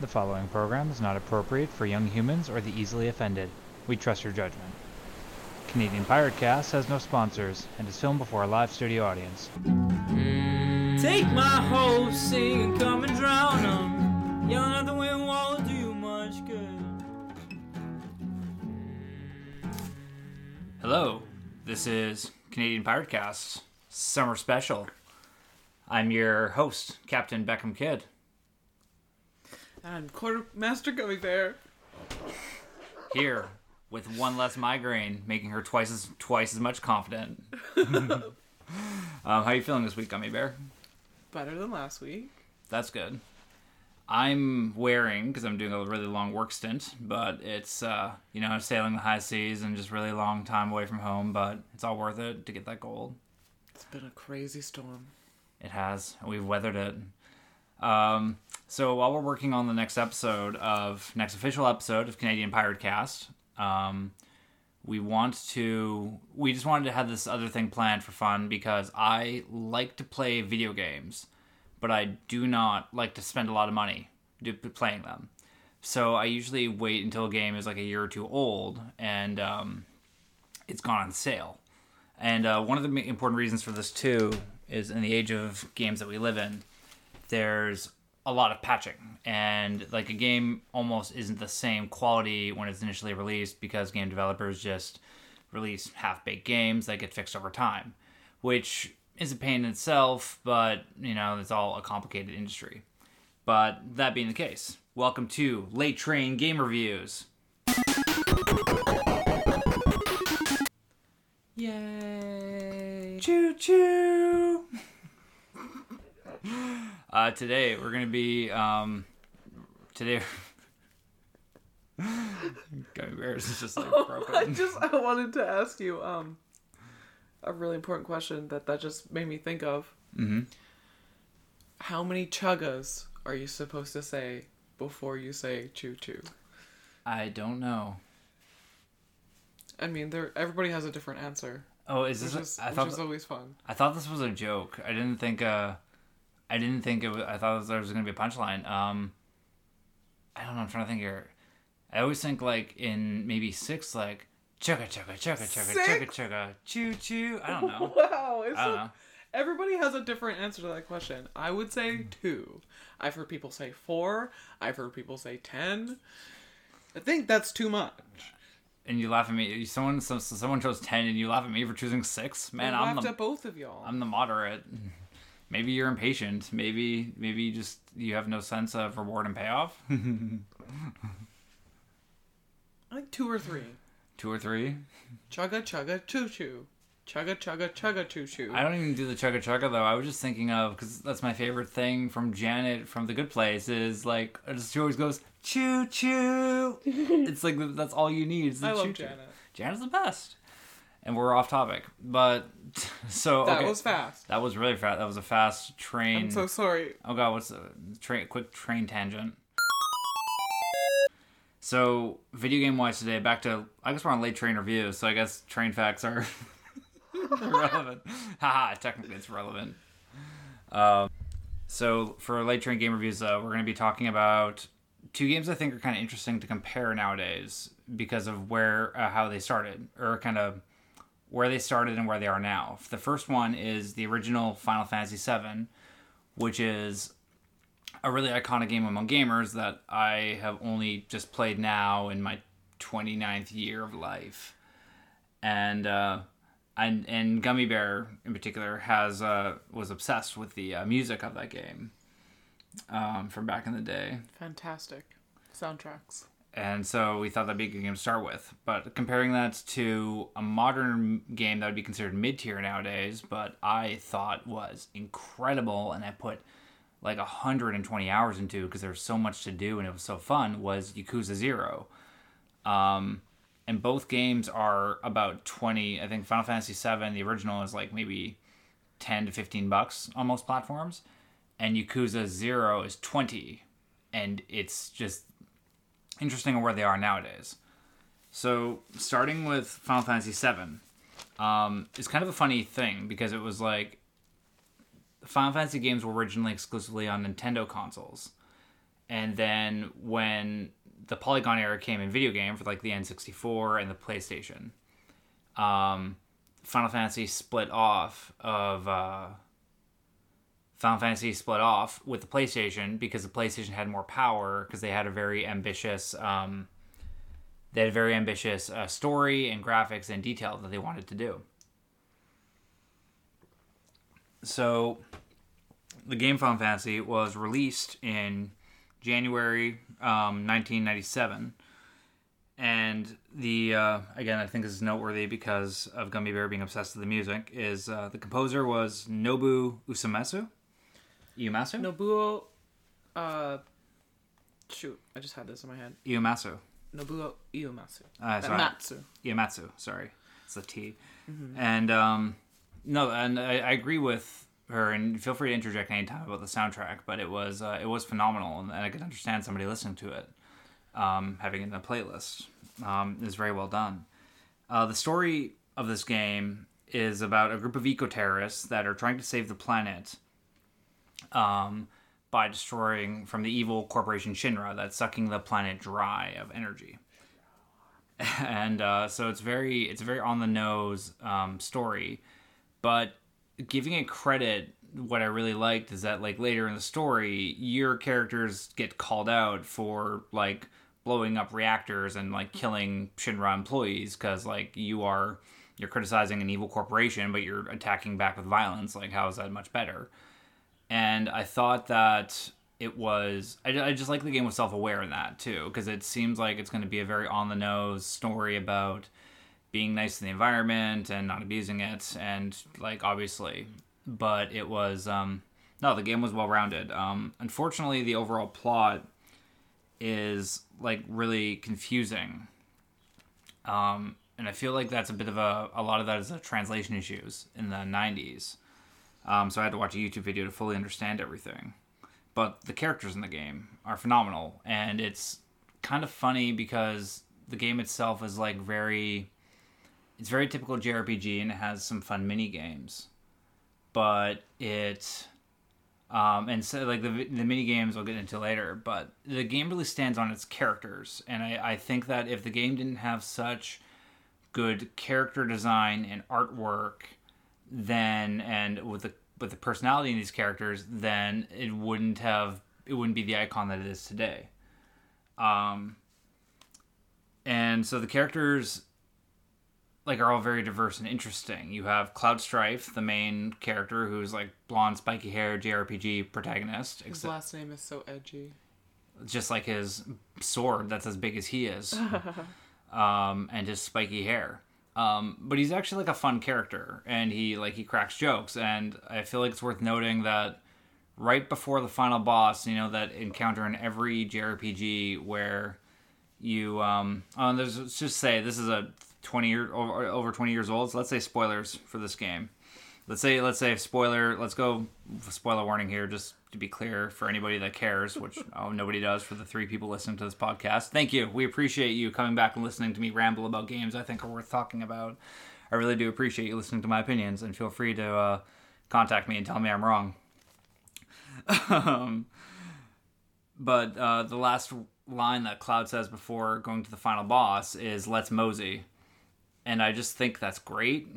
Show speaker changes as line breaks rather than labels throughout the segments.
The following program is not appropriate for young humans or the easily offended. We trust your judgment. Canadian Pirate Cast has no sponsors and is filmed before a live studio audience.
Take my whole sing and come and drown 'em. Yelling at the wind won't do you much good.
Hello, this is Canadian Pirate Cast Summer Special. I'm your host, Captain Beckham Kidd.
And Quartermaster Gummy Bear.
Here with one less migraine, making her twice as twice as much confident. um, how you feeling this week, Gummy Bear?
Better than last week.
That's good. I'm wearing because I'm doing a really long work stint, but it's uh, you know sailing the high seas and just really long time away from home. But it's all worth it to get that gold.
It's been a crazy storm.
It has. We've weathered it. Um, so while we're working on the next episode of next official episode of Canadian Pirate Cast, um, we want to we just wanted to have this other thing planned for fun because I like to play video games, but I do not like to spend a lot of money playing them. So I usually wait until a game is like a year or two old and um, it's gone on sale. And uh, one of the important reasons for this too is in the age of games that we live in, there's a lot of patching, and like a game almost isn't the same quality when it's initially released because game developers just release half-baked games that get fixed over time, which is a pain in itself. But you know, it's all a complicated industry. But that being the case, welcome to Late Train Game Reviews.
Yay!
Choo choo. uh, today we're gonna be um, today. Gummy bears is just like broken.
I just I wanted to ask you um a really important question that that just made me think of.
Mhm.
How many chuggas are you supposed to say before you say choo choo?
I don't know.
I mean, there everybody has a different answer,
Oh, is
which
this?
is
I
which
thought
is always fun.
I thought this was a joke. I didn't think. Uh, I didn't think it. Was, I thought there was gonna be a punchline. Um, I don't know. I'm trying to think here. I always think like in maybe six, like chugga chugga chugga chugga chugga chugga choo choo. I don't know.
Wow, it's
I don't
so-
know.
everybody has a different answer to that question. I would say two. I've heard people say four. I've heard people say ten. I think that's too much.
and you laugh at me. Someone so, so someone chose ten, and you laugh at me for choosing six. Man,
I
I'm
laughed
the
at both of y'all.
I'm the moderate. Maybe you're impatient. Maybe maybe you just you have no sense of reward and payoff.
I think two or three.
Two or three.
Chugga chugga choo choo. Chugga chugga chugga choo choo.
I don't even do the chugga chugga though. I was just thinking of because that's my favorite thing from Janet from The Good Place is like she always goes choo choo. it's like that's all you need. Is the
I love
choo-choo.
Janet.
Janet's the best. And we're off topic, but so
That
okay.
was fast.
That was really fast. That was a fast train.
I'm so sorry.
Oh god, what's the train? Quick train tangent. So, video game wise today, back to I guess we're on late train reviews, so I guess train facts are relevant. Haha, technically it's relevant. Um, so for late train game reviews, uh, we're going to be talking about two games I think are kind of interesting to compare nowadays because of where uh, how they started or kind of where they started and where they are now. The first one is the original Final Fantasy VII, which is a really iconic game among gamers that I have only just played now in my 29th year of life. And uh, and and Gummy Bear in particular has uh, was obsessed with the uh, music of that game um, from back in the day.
Fantastic. Soundtracks.
And so we thought that'd be a good game to start with. But comparing that to a modern game that would be considered mid tier nowadays, but I thought was incredible and I put like 120 hours into because there was so much to do and it was so fun, was Yakuza Zero. Um, and both games are about 20. I think Final Fantasy VII, the original, is like maybe 10 to 15 bucks on most platforms. And Yakuza Zero is 20. And it's just interesting where they are nowadays. So, starting with Final Fantasy VII, um, is kind of a funny thing because it was like Final Fantasy games were originally exclusively on Nintendo consoles, and then when the polygon era came in video game for like the N64 and the PlayStation, um, Final Fantasy split off of uh, Final Fantasy split off with the PlayStation because the PlayStation had more power because they had a very ambitious um, they had a very ambitious uh, story and graphics and detail that they wanted to do. So, the game Final Fantasy was released in January um, 1997. And the uh, again, I think this is noteworthy because of Gummy Bear being obsessed with the music. Is uh, the composer was Nobu Usamatsu? Uematsu?
Nobuo, uh, shoot, I just had this in my head.
Uematsu.
Nobuo Ieyasu.
Uh, sorry.
Matsu.
Yamatsu, sorry, it's the T. And um, no, and I, I agree with her. And feel free to interject anytime about the soundtrack. But it was uh, it was phenomenal, and, and I could understand somebody listening to it, um, having it in a playlist. Um, is very well done. Uh, the story of this game is about a group of eco terrorists that are trying to save the planet. Um, by destroying from the evil corporation Shinra that's sucking the planet dry of energy. And uh, so it's very it's a very on the nose um, story. But giving it credit what i really liked is that like later in the story your characters get called out for like blowing up reactors and like killing shinra employees because like you are you're criticizing an evil corporation but you're attacking back with violence. Like how is that much better and I thought that it was. I, I just like the game was self aware in that too, because it seems like it's going to be a very on the nose story about being nice to the environment and not abusing it, and like obviously, but it was. Um, no, the game was well rounded. Um, unfortunately, the overall plot is like really confusing. Um, and I feel like that's a bit of a a lot of that is a translation issues in the '90s. Um, so I had to watch a YouTube video to fully understand everything. But the characters in the game are phenomenal, and it's kind of funny because the game itself is like very, it's very typical JRPG and it has some fun mini games, but it, um, and so like the the mini games we'll get into later, but the game really stands on its characters, and I I think that if the game didn't have such good character design and artwork then and with the with the personality in these characters, then it wouldn't have it wouldn't be the icon that it is today. Um, and so the characters like are all very diverse and interesting. You have Cloud Strife, the main character, who's like blonde, spiky hair JRPG protagonist,
His last name is so edgy.
just like his sword that's as big as he is, um, and his spiky hair. Um, but he's actually like a fun character, and he like he cracks jokes, and I feel like it's worth noting that right before the final boss, you know that encounter in every JRPG where you um, oh, there's let's just say this is a twenty year over, over twenty years old. So let's say spoilers for this game. Let's say let's say spoiler. Let's go spoiler warning here, just to be clear for anybody that cares, which oh nobody does for the three people listening to this podcast. Thank you. We appreciate you coming back and listening to me ramble about games I think are worth talking about. I really do appreciate you listening to my opinions, and feel free to uh, contact me and tell me I'm wrong. um, but uh, the last line that Cloud says before going to the final boss is "Let's mosey," and I just think that's great.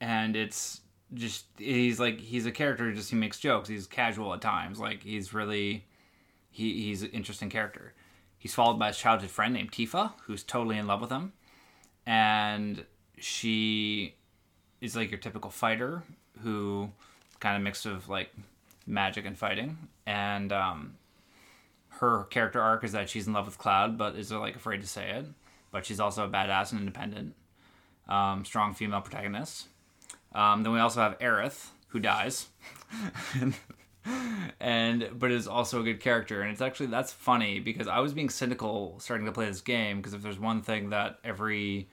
And it's just he's like he's a character. Just he makes jokes. He's casual at times. Like he's really he he's an interesting character. He's followed by his childhood friend named Tifa, who's totally in love with him, and she is like your typical fighter who kind of mixed of like magic and fighting and um her character arc is that she's in love with Cloud, but is like afraid to say it. But she's also a badass and independent, um, strong female protagonist. Um, then we also have Aerith, who dies, and but is also a good character. And it's actually that's funny because I was being cynical starting to play this game because if there's one thing that every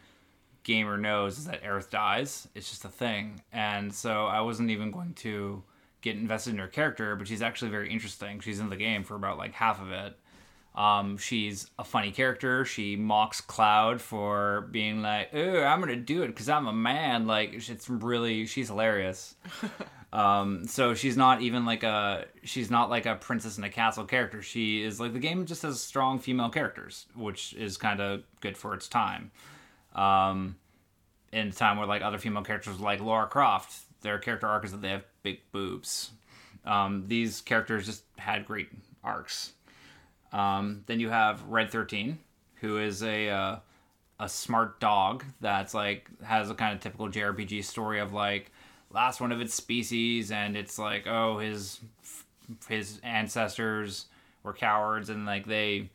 gamer knows is that Aerith dies, it's just a thing. And so I wasn't even going to get invested in her character, but she's actually very interesting. She's in the game for about like half of it. Um, she's a funny character. She mocks Cloud for being like, "Oh, I'm gonna do it because I'm a man." Like, it's really she's hilarious. Um, so she's not even like a she's not like a princess in a castle character. She is like the game just has strong female characters, which is kind of good for its time. Um, in a time where like other female characters like Laura Croft, their character arc is that they have big boobs. Um, these characters just had great arcs. Um, then you have Red Thirteen, who is a uh, a smart dog that's like has a kind of typical JRPG story of like last one of its species, and it's like oh his his ancestors were cowards and like they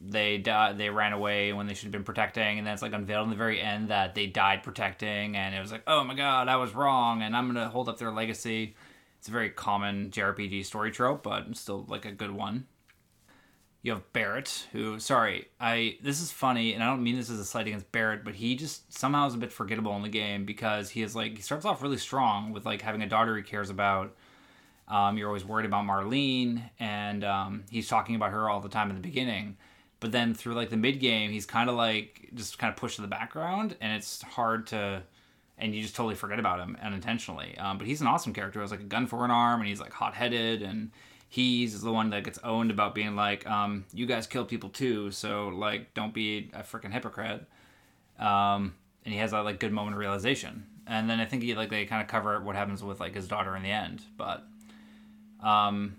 they died, they ran away when they should have been protecting, and then it's like unveiled in the very end that they died protecting, and it was like, oh my god, I was wrong, and I'm gonna hold up their legacy. It's a very common JRPG story trope, but still like a good one. You have Barrett, who sorry, I this is funny, and I don't mean this as a slight against Barrett, but he just somehow is a bit forgettable in the game because he is like he starts off really strong with like having a daughter he cares about. Um, you're always worried about Marlene, and um, he's talking about her all the time in the beginning. But then through like the mid game he's kind of like just kind of pushed to the background and it's hard to and you just totally forget about him unintentionally. Um, but he's an awesome character. He has like a gun for an arm and he's like hot-headed and he's the one that gets owned about being like um, you guys kill people too so like don't be a freaking hypocrite um, and he has that like good moment of realization and then i think he like they kind of cover what happens with like his daughter in the end but um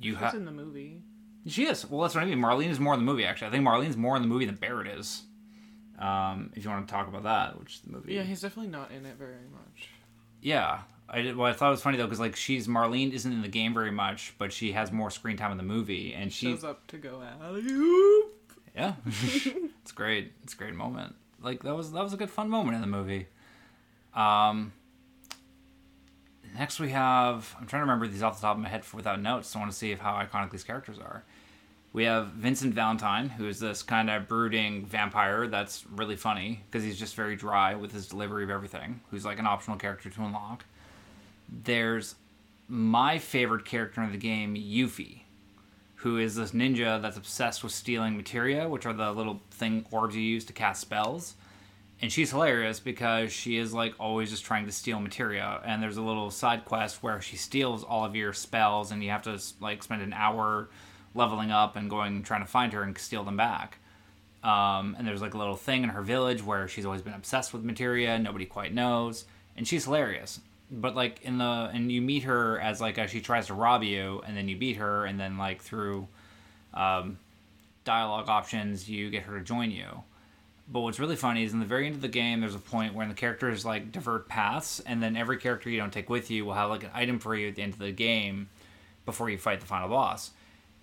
you have
in the movie.
she is. Well, that's what I mean. Marlene is more in the movie, actually. I think Marlene's more in the movie than Barrett is. Um, if you want to talk about that, which is the movie.
Yeah, he's definitely not in it very much.
Yeah. I did. Well, I thought it was funny though because like she's Marlene isn't in the game very much, but she has more screen time in the movie, and she
Shows up to go alley oop.
yeah, it's great. It's a great moment. Like that was that was a good fun moment in the movie. Um. Next we have I'm trying to remember these off the top of my head for, without notes. So I want to see if how iconic these characters are. We have Vincent Valentine, who is this kind of brooding vampire that's really funny because he's just very dry with his delivery of everything. Who's like an optional character to unlock. There's my favorite character in the game, Yuffie, who is this ninja that's obsessed with stealing materia, which are the little thing orbs you use to cast spells. And she's hilarious because she is like always just trying to steal materia. And there's a little side quest where she steals all of your spells, and you have to like spend an hour leveling up and going and trying to find her and steal them back. Um, and there's like a little thing in her village where she's always been obsessed with materia. Nobody quite knows, and she's hilarious. But like in the and you meet her as like as she tries to rob you, and then you beat her, and then like through um, dialogue options, you get her to join you. But what's really funny is in the very end of the game, there's a point where the characters like divert paths, and then every character you don't take with you will have like an item for you at the end of the game before you fight the final boss.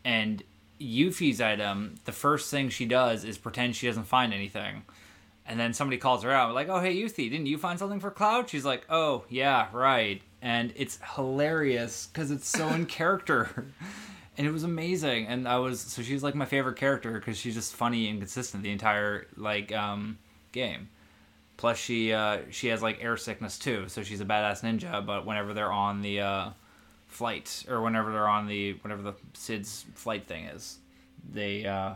And Yuffie's item, the first thing she does is pretend she doesn't find anything. And then somebody calls her out, like, "Oh, hey, Yuffie, didn't you find something for Cloud?" She's like, "Oh, yeah, right." And it's hilarious because it's so in character, and it was amazing. And I was so she's like my favorite character because she's just funny and consistent the entire like um, game. Plus, she uh, she has like air sickness too, so she's a badass ninja. But whenever they're on the uh, flight or whenever they're on the whatever the Sid's flight thing is, they uh,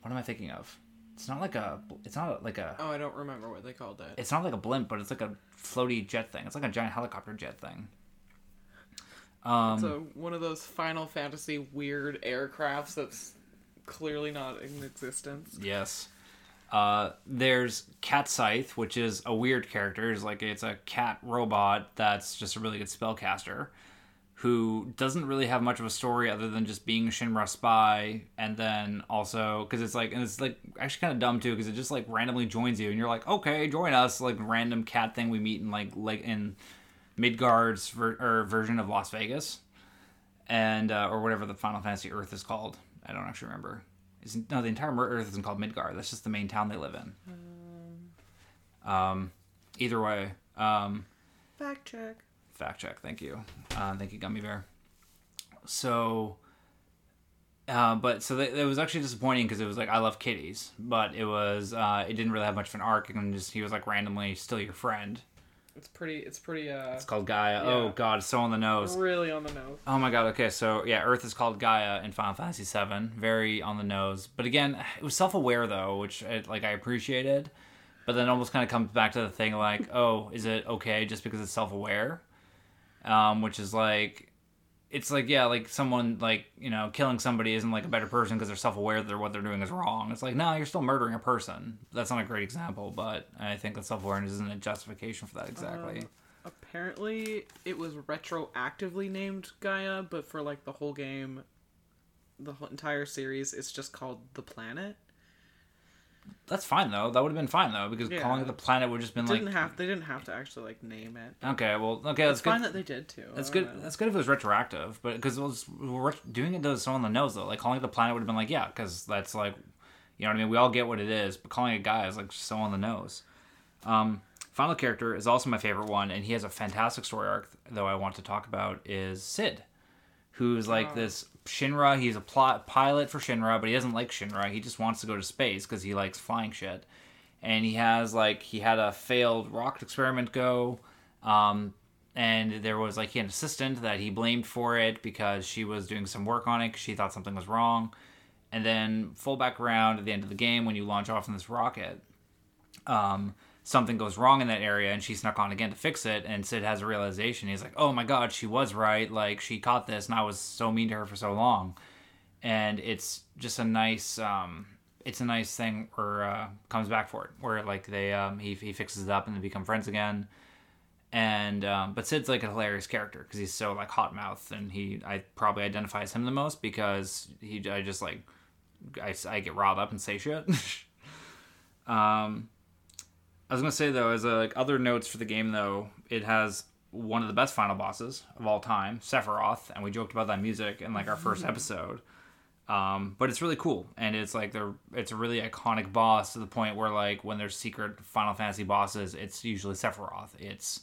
what am I thinking of? It's not like a it's not like a
Oh, I don't remember what they called it.
it's not like a blimp, but it's like a floaty jet thing. It's like a giant helicopter jet thing. Um,
so one of those Final Fantasy weird aircrafts that's clearly not in existence.
Yes. Uh, there's Cait Sith, which is a weird character. It's like it's a cat robot that's just a really good spellcaster, who doesn't really have much of a story other than just being a Shinra spy, and then also because it's like and it's like actually kind of dumb too because it just like randomly joins you and you're like okay join us like random cat thing we meet in like like in Midgar's ver- or version of Las Vegas, and uh, or whatever the Final Fantasy Earth is called. I don't actually remember. Is no, the entire Earth isn't called Midgar. That's just the main town they live in. Um, either way, um,
Fact check.
Fact check. Thank you, uh, thank you, Gummy Bear. So, uh, but so th- it was actually disappointing because it was like I love kitties, but it was uh, it didn't really have much of an arc, and just he was like randomly still your friend.
It's pretty. It's pretty. Uh,
It's called Gaia.
Yeah.
Oh God, so on the nose.
really on the nose.
Oh my god, okay, so yeah, Earth is called Gaia in Final Fantasy VII. Very on the nose. But again, it was self aware though, which I, like I appreciated. But then almost kind of comes back to the thing like, oh, is it okay just because it's self aware? Um, which is like it's like yeah, like someone like you know killing somebody isn't like a better person because they're self aware that what they're doing is wrong. It's like no, you're still murdering a person. That's not a great example, but I think that self awareness isn't a justification for that exactly.
Um, apparently, it was retroactively named Gaia, but for like the whole game, the whole entire series, it's just called the planet.
That's fine though. That would have been fine though because
Yeah.
calling it the planet would have just been like
didn't have they didn't have to actually like name it.
okay, well okay, that's
It's
good.
fine that they did too.
That's
I
good.
know.
That's good if it was retroactive, but because it was we're doing it to so on the nose though. Like calling it the planet would have been like, yeah, because that's like, you know what I mean. We all get what it is, but calling it guy is like so on the nose. Um, final character is also my favorite one, and he has a fantastic story arc. Though I want to talk about is Sid, who's like
Oh.
this Shinra. He's a plot pilot for Shinra, but he doesn't like Shinra. He just wants to go to space because he likes flying shit. And he has like he had a failed rocket experiment go. Um, and there was like he had an assistant that he blamed for it because she was doing some work on it because she thought something was wrong and then full back around at the end of the game when you launch off in this rocket um, something goes wrong in that area and she snuck on again to fix it and sid has a realization. He's like oh my god she was right. Like she caught this and i was so mean to her for so long. And it's just a nice um, it's a nice thing where uh, comes back for it where like they um, he, he fixes it up and they become friends again. And um, but Sid's like a hilarious character because he's so like hot mouth, and he I probably identifies him the most because he I just like I, I get riled up and say shit. um, I was gonna say though, as a, like other notes for the game though, it has one of the best final bosses of all time, Sephiroth, and we joked about that music in like our first episode. Um, but it's really cool, and it's like they're it's a really iconic boss to the point where like when there's secret Final Fantasy bosses, it's usually Sephiroth. It's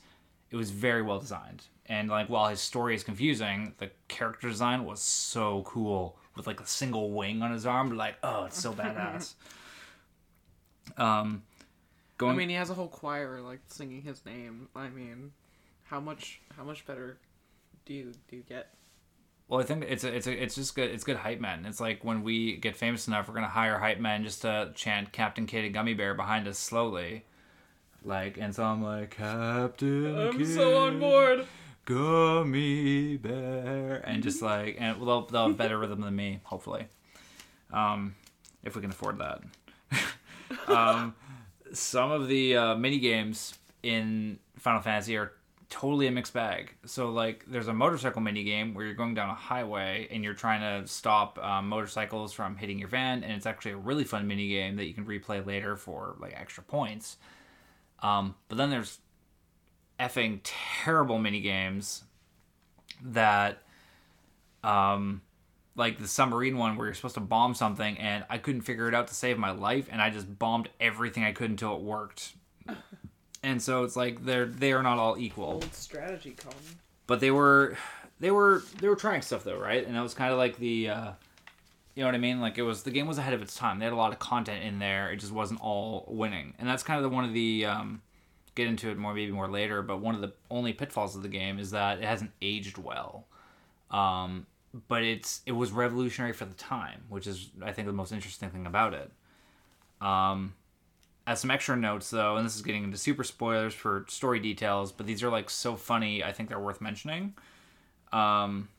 it was very well designed, and like while his story is confusing, the character design was so cool with like a single wing on his arm. Like oh, it's so badass. um, going
I mean, he has a whole choir like singing his name. I mean, how much how much better do you do you get?
Well, I think it's a, it's a, it's just good. It's good hype men. It's like when we get famous enough, we're gonna hire hype men just to chant Captain Kitty Gummy Bear behind us slowly, like. And so I'm like Captain. I'm Kid so on
board.
Gummy Bear, and just like, and they'll they'll have better rhythm than me, hopefully, um, if we can afford that. um, some of the uh, mini games in Final Fantasy are totally a mixed bag. So like, there's a motorcycle mini game where you're going down a highway and you're trying to stop um, motorcycles from hitting your van, and it's actually a really fun mini game that you can replay later for like extra points. Um, but then there's effing terrible mini games that um like the submarine one where you're supposed to bomb something and I couldn't figure it out to save my life and I just bombed everything I could until it worked. and so it's like they're they are not all equal.
Old strategy con.
but they were they were they were trying stuff though right? And it was kind of like the uh you know what i mean? Like it was the game was ahead of its time. They had a lot of content in there. It just wasn't all winning. And that's kind of the one of the um get into it more maybe more later but one of the only pitfalls of the game is that it hasn't aged well. Um but it's it was revolutionary for the time which is i think the most interesting thing about it. Um as some extra notes though and this is getting into super spoilers for story details but these are like so funny i think they're worth mentioning. Um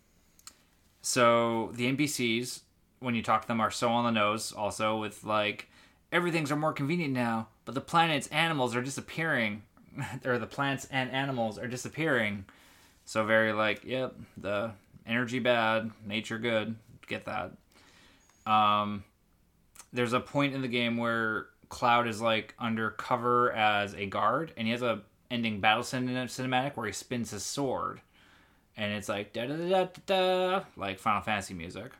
so the npcs when you talk to them are so on the nose also with like everything's are more convenient now but the planet's animals are disappearing. Or the plants and animals are disappearing. So very like yep the energy bad nature good get that um there's a point in the game where Cloud is like undercover as a guard, and he has a ending battle cin- cinematic where he spins his sword, and it's like da da da da da, like Final Fantasy music.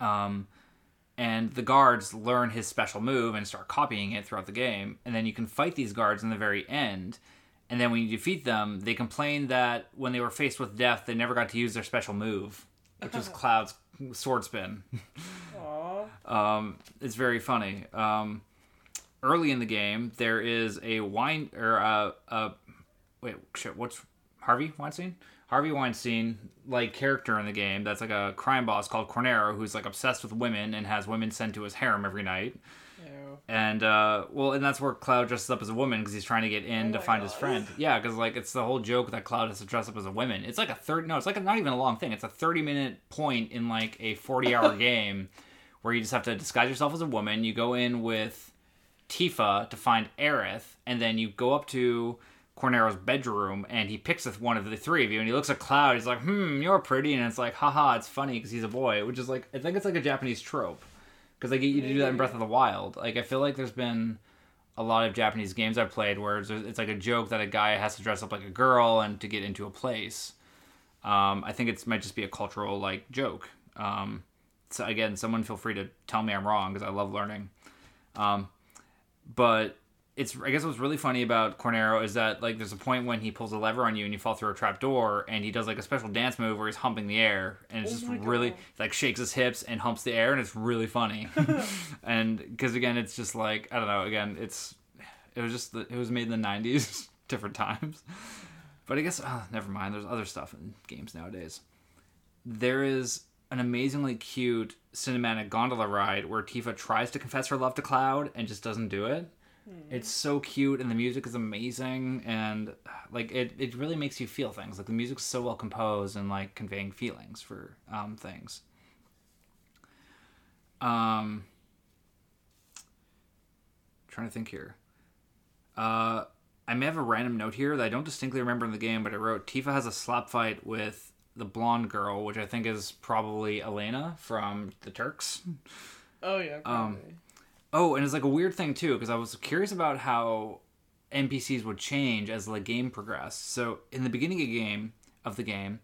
Um, and the guards learn his special move and start copying it throughout the game, and then you can fight these guards in the very end. And then when you defeat them, they complain that when they were faced with death, they never got to use their special move, which is Cloud's sword spin. Um, it's very funny. Um, early in the game, there is a wine or a, a wait, shit. What's Harvey Weinstein? Harvey Weinstein like character in the game that's like a crime boss called Corneo who's like obsessed with women and has women sent to his harem every night. And uh, well, and that's where Cloud dresses up as a woman because he's trying to get in
Oh
to find his friend. Yeah, because like it's the whole joke that Cloud has to dress up as a woman. It's like a third. No, it's like a, not even a long thing. It's a thirty minute point in like a forty hour game where you just have to disguise yourself as a woman. You go in with Tifa to find Aerith, and then you go up to Corneo's bedroom, and he picks with one of the three of you, and he looks at Cloud. He's like, "Hmm, you're pretty," and it's like, "Haha, it's funny because he's a boy," which is like, I think it's like a Japanese trope because they get you to do that in Breath of the Wild. Like, I feel like there's been a lot of Japanese games I've played where it's, it's like a joke that a guy has to dress up like a girl and to get into a place. Um, I think it might just be a cultural like joke. Um, so again, someone feel free to tell me I'm wrong because I love learning. Um, but it's I guess what's really funny about Corneo is that like there's a point when he pulls a lever on you and you fall through a trap door and he does like a special dance move where he's humping the air and it's
Oh
just really like shakes his hips and humps the air and it's really funny. and because again, it's just like I don't know. Again, it's it was just the, it was made in the '90s, different times. But I guess oh, never mind. There's other stuff in games nowadays. There is an amazingly cute cinematic gondola ride where Tifa tries to confess her love to Cloud and just doesn't do it. It's so cute and the music is amazing and like it, it really makes you feel things. Like the music's so well composed and like conveying feelings for um, things. Um trying to think here. Uh I may have a random note here that I don't distinctly remember in the game, but I wrote Tifa has a slap fight with the blonde girl, which I think is probably Elena from the Turks.
Oh yeah,
Um,
probably.
Oh, and it's like a weird thing too, because I was curious about how NPCs would change as the game progressed. So in the beginning of game of the game,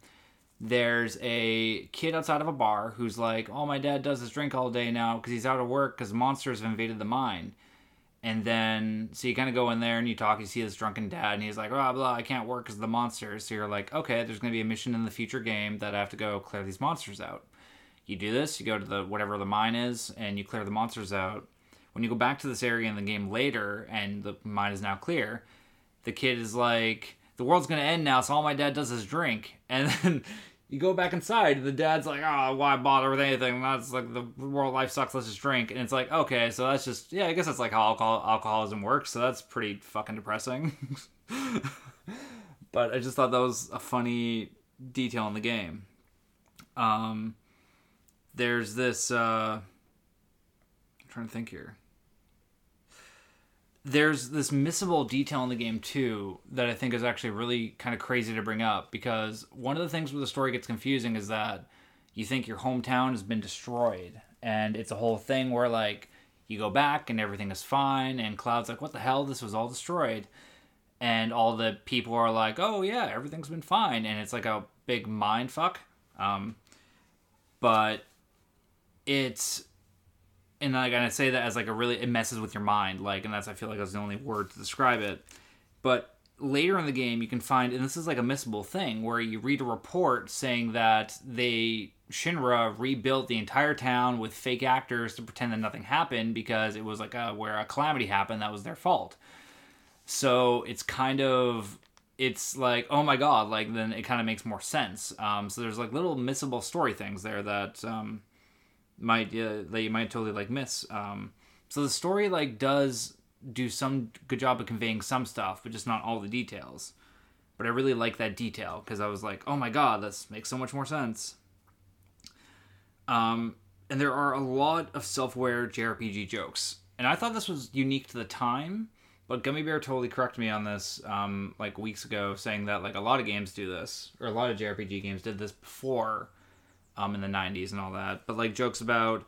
there's a kid outside of a bar who's like, "Oh, my dad does his drink all day now because he's out of work because monsters have invaded the mine." And then, so you kind of go in there and you talk. You see this drunken dad, and he's like, "Blah blah, I can't work because the monsters." So you're like, "Okay, there's going to be a mission in the future game that I have to go clear these monsters out." You do this. You go to the whatever the mine is, and you clear the monsters out. When you go back to this area in the game later, and the mine is now clear, the kid is like, "The world's to end now, so all my dad does is drink." And then you go back inside, the dad's like, "Oh, why bother with anything? That's like the world life sucks. Let's just drink." And it's like, okay, so that's just yeah, I guess that's like how alcohol alcoholism works. So that's pretty fucking depressing. but I just thought that was a funny detail in the game. Um, there's this. Uh, I'm trying to think here. There's this missable detail in the game too that I think is actually really kind of crazy to bring up because one of the things where the story gets confusing is that you think your hometown has been destroyed and it's a whole thing where like you go back and everything is fine and Cloud's like what the hell? This was all destroyed. And all the people are like oh yeah everything's been fine and it's like a big mind fuck. Um, but it's and like and I say that as like a really it messes with your mind like and that's I feel like that's the only word to describe it. But later in the game you can find and this is like a missable thing where you read a report saying that they Shinra rebuilt the entire town with fake actors to pretend that nothing happened because it was like a, where a calamity happened that was their fault. So it's kind of it's like oh my god like then it kind of makes more sense. Um, so there's like little missable story things there that um, might uh, that you might totally like miss. Um, so the story like does do some good job of conveying some stuff but just not all the details. But i really like that detail because i was like oh my god this makes so much more sense. Um, and there are a lot of self-aware jrpg jokes. And i thought this was unique to the time but Gummy Bear totally corrected me on this um, like weeks ago, saying that like a lot of games do this, or a lot of JRPG games did this before, um, in the '90s and all that. But like jokes about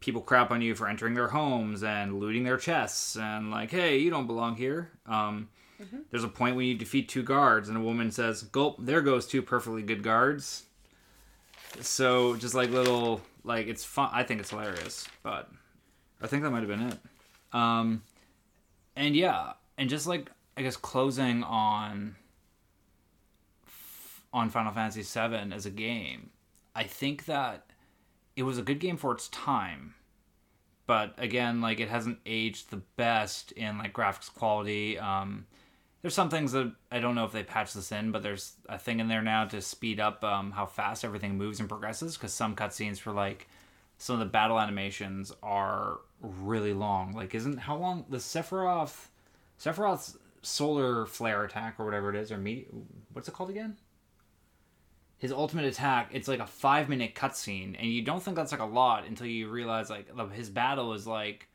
people crap on you for entering their homes and looting their chests, and like, hey, you don't belong here. Um, There's a point when you defeat two guards, and a woman says, "Gulp, there goes two perfectly good guards." So just like little like it's fun. I think it's hilarious, but I think that might have been it. Um, and yeah, and just like I guess closing on on Final Fantasy VII as a game, I think that it was a good game for its time. But again, like it hasn't aged the best in like graphics quality. Um, there's some things that I don't know if they patched this in, but there's a thing in there now to speed up um, how fast everything moves and progresses. Because some cutscenes for like some of the battle animations are really long. Like, isn't how long the Sephiroth, Sephiroth's solar flare attack or whatever it is, or me, what's it called again? His ultimate attack. It's like a five minute cutscene, and you don't think that's like a lot until you realize like his battle is like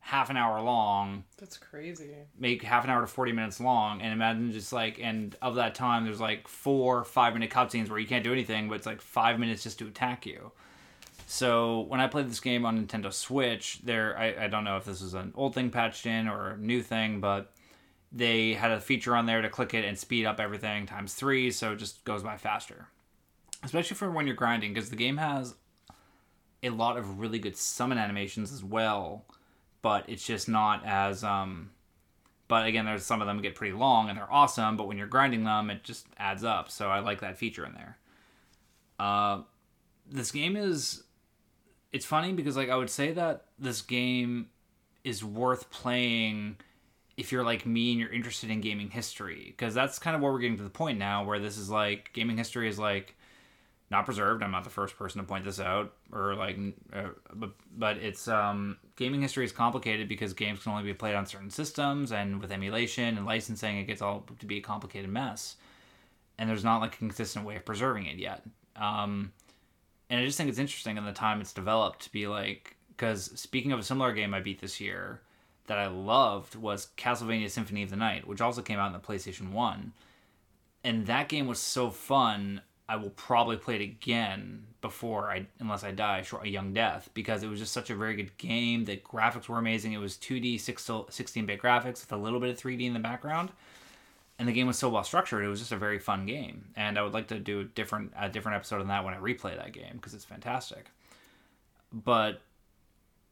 half an hour long
That's crazy.
make half an hour to 40 minutes long and imagine just like and of that time there's like four five minute cutscenes where you can't do anything but it's like five minutes just to attack you so when i played this game on nintendo switch there i, I don't know if this is an old thing patched in or a new thing but they had a feature on there to click it and speed up everything times three so it just goes by faster especially for when you're grinding because the game has a lot of really good summon animations as well but it's just not as um but again there's some of them get pretty long and they're awesome but when you're grinding them it just adds up so i like that feature in there. Uh this game is it's funny because like i would say that this game is worth playing if you're like me and you're interested in gaming history because that's kind of where we're getting to the point now where this is like gaming history is like not preserved. I'm not the first person to point this out, or like, uh, but, but it's um, gaming history is complicated because games can only be played on certain systems, and with emulation and licensing, it gets all to be a complicated mess. And there's not like a consistent way of preserving it yet. Um, and I just think it's interesting in the time it's developed to be like, because speaking of a similar game I beat this year that I loved was Castlevania Symphony of the Night, which also came out in the PlayStation One, and that game was so fun. I will probably play it again before I, unless I die short a young death, because it was just such a very good game. The graphics were amazing. It was 2D, 16 bit graphics with a little bit of 3D in the background, and the game was so well structured. It was just a very fun game, and I would like to do a different a different episode on that when I replay that game because it's fantastic. But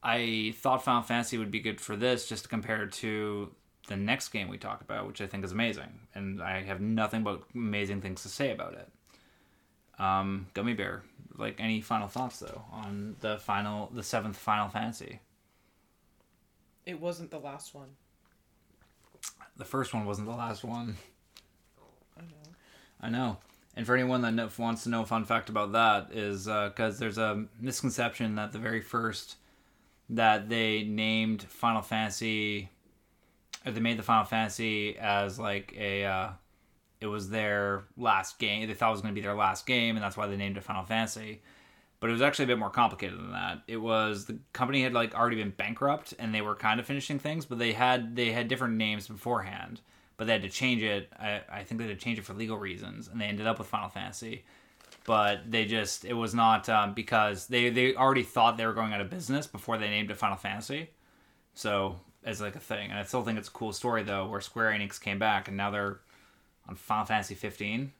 I thought Final Fantasy would be good for this, just to compare to the next game we talk about, which I think is amazing, and I have nothing but amazing things to say about it. Um, Gummy Bear, like any final thoughts though on the final, the seventh Final Fantasy?
It wasn't the last one.
The first one wasn't the last one.
I know.
I know. And for anyone that wants to know a fun fact about that is because there's a misconception that the very first that they named Final Fantasy, or they made the Final Fantasy as like a, uh, it was their last game. They thought it was going to be their last game, and that's why they named it Final Fantasy. But it was actually a bit more complicated than that. It was the company had like already been bankrupt, and they were kind of finishing things, but they had they had different names beforehand but they had to change it. I, I think they had to change it for legal reasons, and they ended up with Final Fantasy. But they just it was not um, because they they already thought they were going out of business before they named it Final Fantasy. So it's like a thing, and I still think it's a cool story though, where Square Enix came back and now they're on Final Fantasy 15,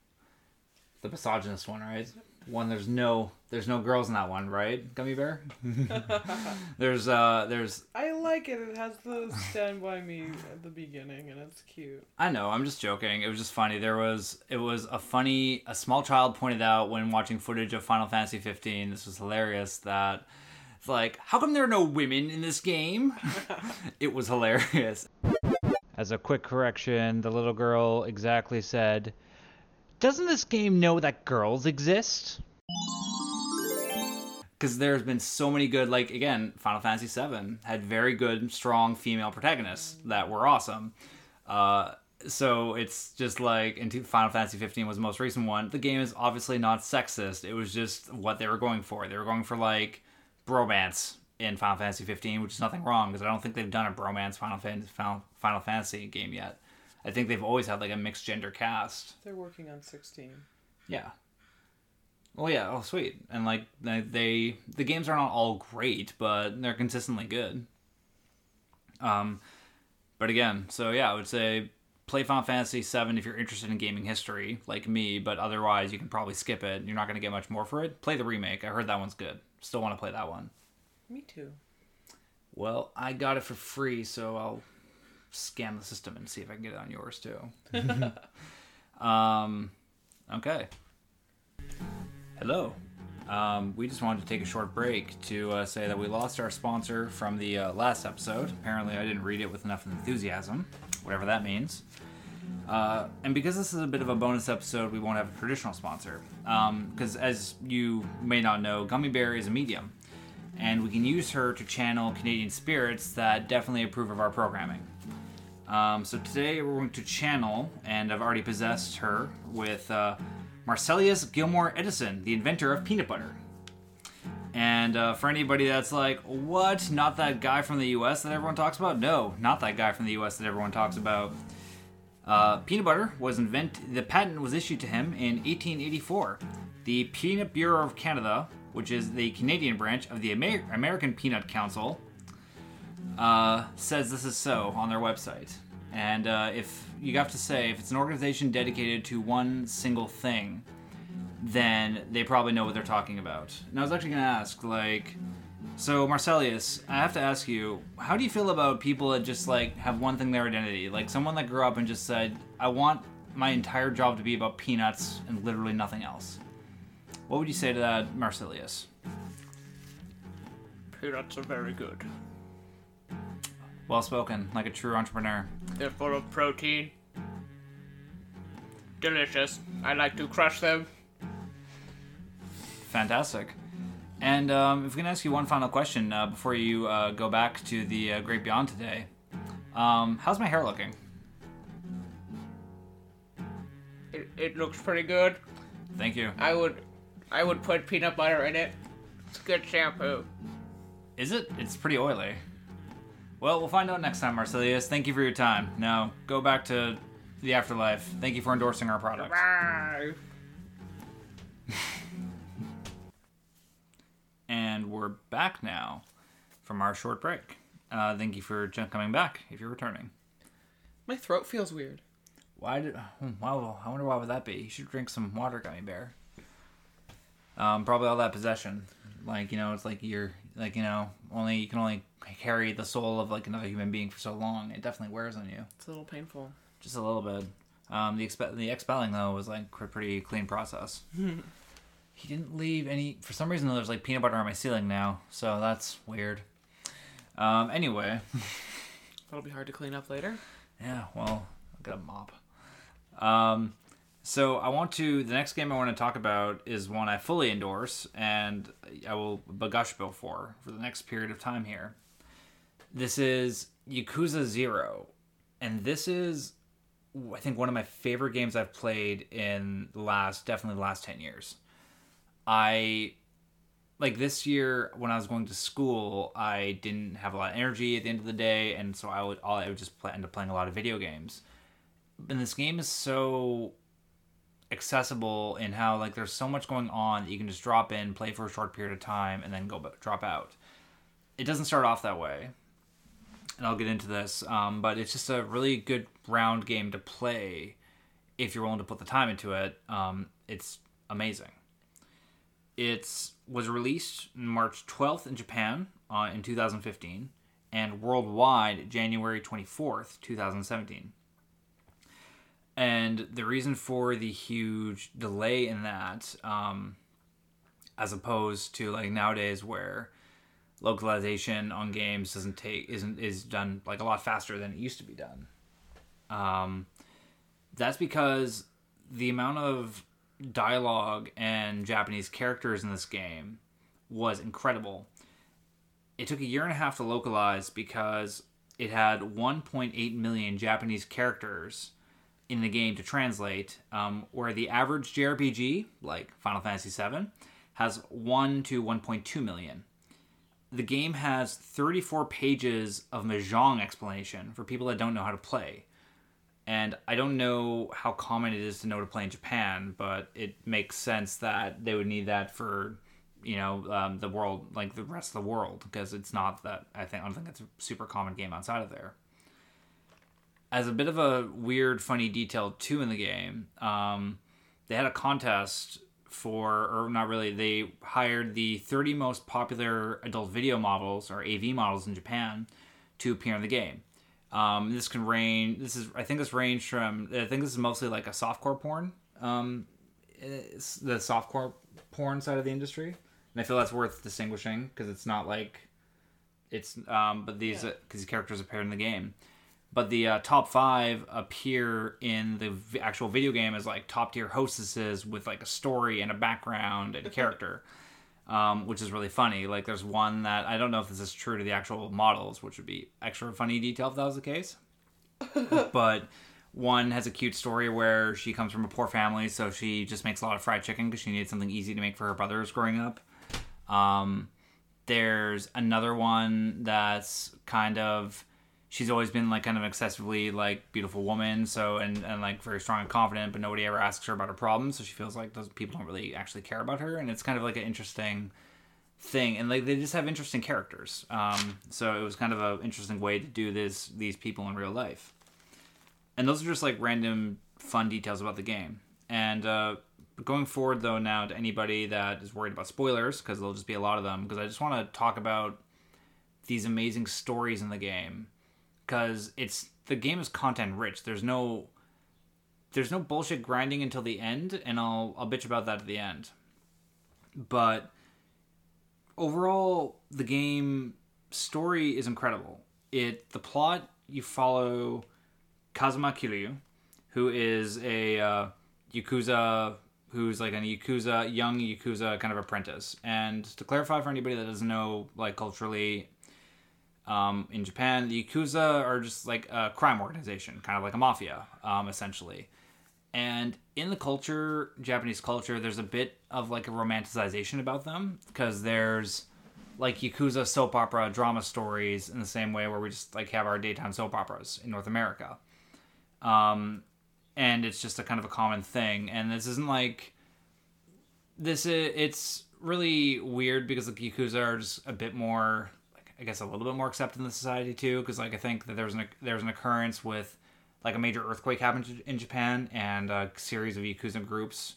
the misogynist one, right? One there's no there's no girls in that one, right? Gummy Bear. there's uh there's
I like it. It has the stand by me at the beginning, and it's cute.
I know, I'm just joking. It was just funny. There was it was a funny a small child pointed out when watching footage of Final Fantasy 15. This was hilarious that it's like, how come there are no women in this game? it was hilarious. As a quick correction, the little girl exactly said, "Doesn't this game know that girls exist?" because there's been so many good like again final fantasy 7 had very good strong female protagonists that were awesome. Uh, so it's just like into final fantasy 15 was the most recent one. The game is obviously not sexist. It was just what they were going for. They were going for like bromance in final fantasy 15 which is nothing wrong because i don't think they've done a bromance final fantasy final, final fantasy game yet i think they've always had like a mixed gender cast
They're working on sixteen.
yeah. Well, yeah. Oh, sweet. And like they, they, the games are not all great, but they're consistently good. Um, but again, so yeah, I would say play Final Fantasy VII if you're interested in gaming history, like me. But otherwise, you can probably skip it. You're not going to get much more for it. Play the remake. I heard that one's good. Still want to play that one.
Me too.
Well, I got it for free, so I'll scan the system and see if I can get it on yours too. um, okay. Hello. Um, we just wanted to take a short break to uh, say that we lost our sponsor from the uh, last episode. Apparently, I didn't read it with enough enthusiasm, whatever that means. Uh, and because this is a bit of a bonus episode, we won't have a traditional sponsor. Because as you may not know, Gummy Bear is a medium. And we can use her to channel Canadian spirits that definitely approve of our programming. Um, so today we're going to channel, and I've already possessed her with uh, Marcellus Gilmore Edison, the inventor of peanut butter. And uh, for anybody that's like, what? Not that guy from the US that everyone talks about? No, not that guy from the US that everyone talks about. Uh, peanut butter was invented, the patent was issued to him in 1884. The Peanut Bureau of Canada, which is the Canadian branch of the Amer- American Peanut Council, uh, says this is so on their website. And uh, if you have to say, if it's an organization dedicated to one single thing, then they probably know what they're talking about. And I was actually going to ask, like, so Marcellus, I have to ask you, how do you feel about people that just like have one thing their identity? Like someone that grew up and just said, I want my entire job to be about peanuts and literally nothing else. What would you say to that, Marsilius?
Peanuts are very good.
Well spoken, like a true entrepreneur.
They're full of protein. Delicious. I like to crush them.
Fantastic. And um, if we can ask you one final question uh, before you uh, go back to the uh, Great Beyond today, um, how's my hair looking?
It, it looks pretty good.
Thank you.
I would I would put peanut butter in it. It's good shampoo.
Is it? It's pretty oily. Well, we'll find out next time, Marcellus. Thank you for your time. Now, go back to the afterlife. Thank you for endorsing our product.
Bye.
And we're back now from our short break. Uh, thank you for coming back if you're returning.
My throat feels weird.
Why did? oh, Wow, I wonder why would that be? You should drink some water, gummy bear. Um, probably all that possession. Like you know, it's like you're like you know, only you can only carry the soul of like another human being for so long. It definitely wears on you,
It's a little painful.
just a little bit. Um, the expe- the expelling though was like a pretty clean process. he didn't leave any. For some reason, there's like peanut butter on my ceiling now, so that's weird. Um, anyway.
That'll be hard to clean up later.
Yeah, well, I'll get a mop. Um, so I want to. The next game I want to talk about is one I fully endorse, and I will bagush bill for for the next period of time here. This is Yakuza Zero, and this is, I think, one of my favorite games I've played in the last, definitely the last ten years. I like this year when I was going to school, I didn't have a lot of energy at the end of the day, and so I would all I would just play, end up playing a lot of video games. And this game is so accessible in how like there's so much going on that you can just drop in, play for a short period of time, and then go ba- drop out. It doesn't start off that way, and I'll get into this. Um, but it's just a really good round game to play if you're willing to put the time into it. Um, it's amazing. It was released March 12th in Japan uh, in 2015 and worldwide January 24th, 2017. And the reason for the huge delay in that, um, as opposed to like nowadays where localization on games doesn't take isn't is done like a lot faster than it used to be done. Um, that's because the amount of dialogue and Japanese characters in this game was incredible. It took a year and a half to localize because it had 1.8 million Japanese characters in the game to translate, um, where the average JRPG, like Final Fantasy VII, has 1 to 1.2 million. The game has 34 pages of Mahjong explanation for people that don't know how to play and I don't know how common it is to know to play in Japan, but it makes sense that they would need that for you know um, the world, like the rest of the world, because it's not that I think I don't think it's a super common game outside of there. As a bit of a weird, funny detail too in the game, um, they had a contest for, or not really, they hired the 30 most popular adult video models or AV models in Japan to appear in the game. Um, this can range. This is I think this range from I think this is mostly like a softcore porn. Um, the softcore porn side of the industry, and I feel that's worth distinguishing because it's not like it's um, but these because these characters appear in the game. But the uh, top five appear in the v- actual video game as like top tier hostesses with like a story and a background and character. um, which is really funny. Like there's one that I don't know if this is true to the actual models, which would be extra funny detail if that was the case. but one has a cute story where she comes from a poor family, so she just makes a lot of fried chicken because she needed something easy to make for her brothers growing up. Um, there's another one that's kind of she's always been like kind of excessively like beautiful woman so and, and like very strong and confident but nobody ever asks her about her problems so she feels like those people don't really actually care about her and it's kind of like an interesting thing and like they just have interesting characters um, so it was kind of an interesting way to do this these people in real life. And those are just like random fun details about the game. And uh, going forward though now to anybody that is worried about spoilers because there'll just be a lot of them because i just want to talk about these amazing stories in the game because it's the game is content rich. There's no there's no bullshit grinding until the end, and I'll I'll bitch about that at the end. But overall, the game story is incredible. It the plot you follow Kazuma Kiryu, who is a uh, yakuza who's like a yakuza young yakuza kind of apprentice. And to clarify for anybody that doesn't know, like culturally um, in Japan, the Yakuza are just like a crime organization, kind of like a mafia, um, essentially. And in the culture, Japanese culture, there's a bit of like a romanticization about them because there's like Yakuza soap opera drama stories in the same way where we just like have our daytime soap operas in North America. Um, and it's just a kind of a common thing. And this isn't like this. Is, it's really weird because the Yakuza are just a bit more I guess a little bit more accepted in the society too, because like I think that there was an there was an occurrence with like a major earthquake happened in Japan, and a series of yakuza groups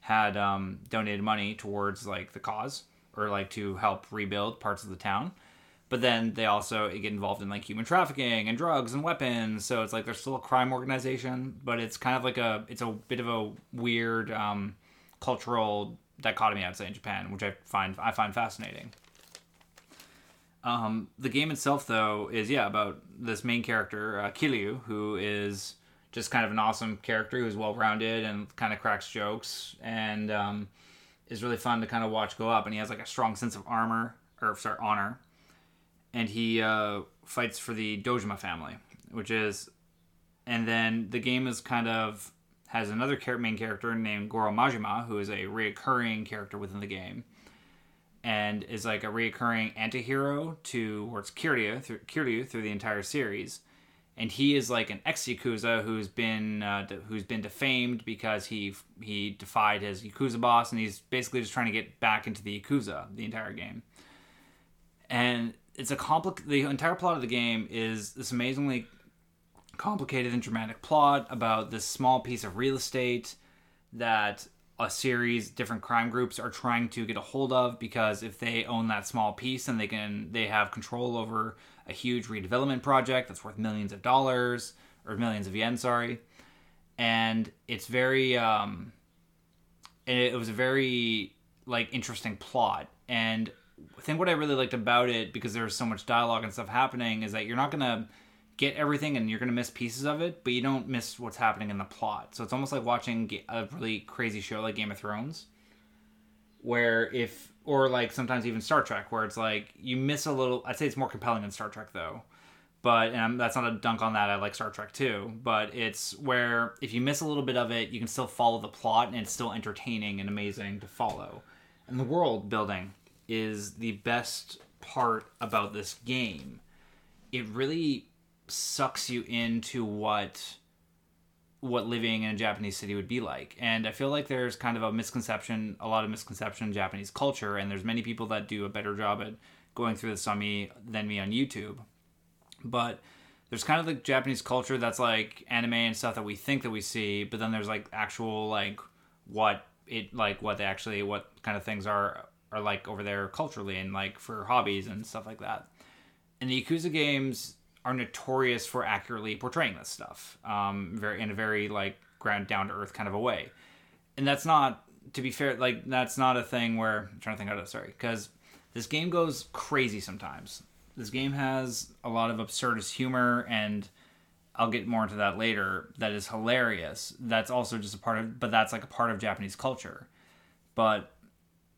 had um, donated money towards like the cause or like to help rebuild parts of the town. But then they also get involved in like human trafficking and drugs and weapons. So it's like there's still a crime organization, but it's kind of like a it's a bit of a weird um, cultural dichotomy I'd say in Japan, which I find I find fascinating. Um, the game itself, though, is yeah about this main character, uh, Kiryu, who is just kind of an awesome character who's well rounded and kind of cracks jokes and um, is really fun to kind of watch go up. And he has like a strong sense of armor or sorry honor, and he uh, fights for the Dojima family, which is, and then the game is kind of has another main character named Goro Majima, who is a recurring character within the game and is like a reoccurring anti-hero to towards Kiryu through Kiryu through the entire series. And he is like an ex yakuza who's been uh, de- who's been defamed because he he defied his yakuza boss, and he's basically just trying to get back into the yakuza the entire game. And it's a compli- the entire plot of the game is this amazingly complicated and dramatic plot about this small piece of real estate that a series different crime groups are trying to get a hold of because if they own that small piece and they can they have control over a huge redevelopment project that's worth millions of dollars or millions of yen sorry. And it's very um and it was a very like interesting plot. And i think what i really liked about it because there's so much dialogue and stuff happening is that you're not gonna get everything and you're going to miss pieces of it, but you don't miss what's happening in the plot. So it's almost like watching a really crazy show like Game of Thrones, where if, or like sometimes even Star Trek, where it's like you miss a little. I'd say it's more compelling than Star Trek though. But and that's not a dunk on that. I like Star Trek too. But it's where if you miss a little bit of it, you can still follow the plot and it's still entertaining and amazing to follow. And the world building is the best part about this game. It really sucks you into what what living in a Japanese city would be like. And I feel like there's kind of a misconception, a lot of misconception in Japanese culture, and there's many people that do a better job at going through this on me than me on YouTube. But there's kind of the Japanese culture that's like anime and stuff that we think that we see, but then there's like actual like what it like what they actually what kind of things are are like over there culturally and like for hobbies and stuff like that. And the Yakuza games are notorious for accurately portraying this stuff, um, very in a very like ground down to earth kind of a way, and that's not to be fair. Like that's not a thing where I'm trying to think of it. Sorry, because this game goes crazy sometimes. This game has a lot of absurdist humor, and I'll get more into that later. That is hilarious. That's also just a part of, but that's like a part of Japanese culture. But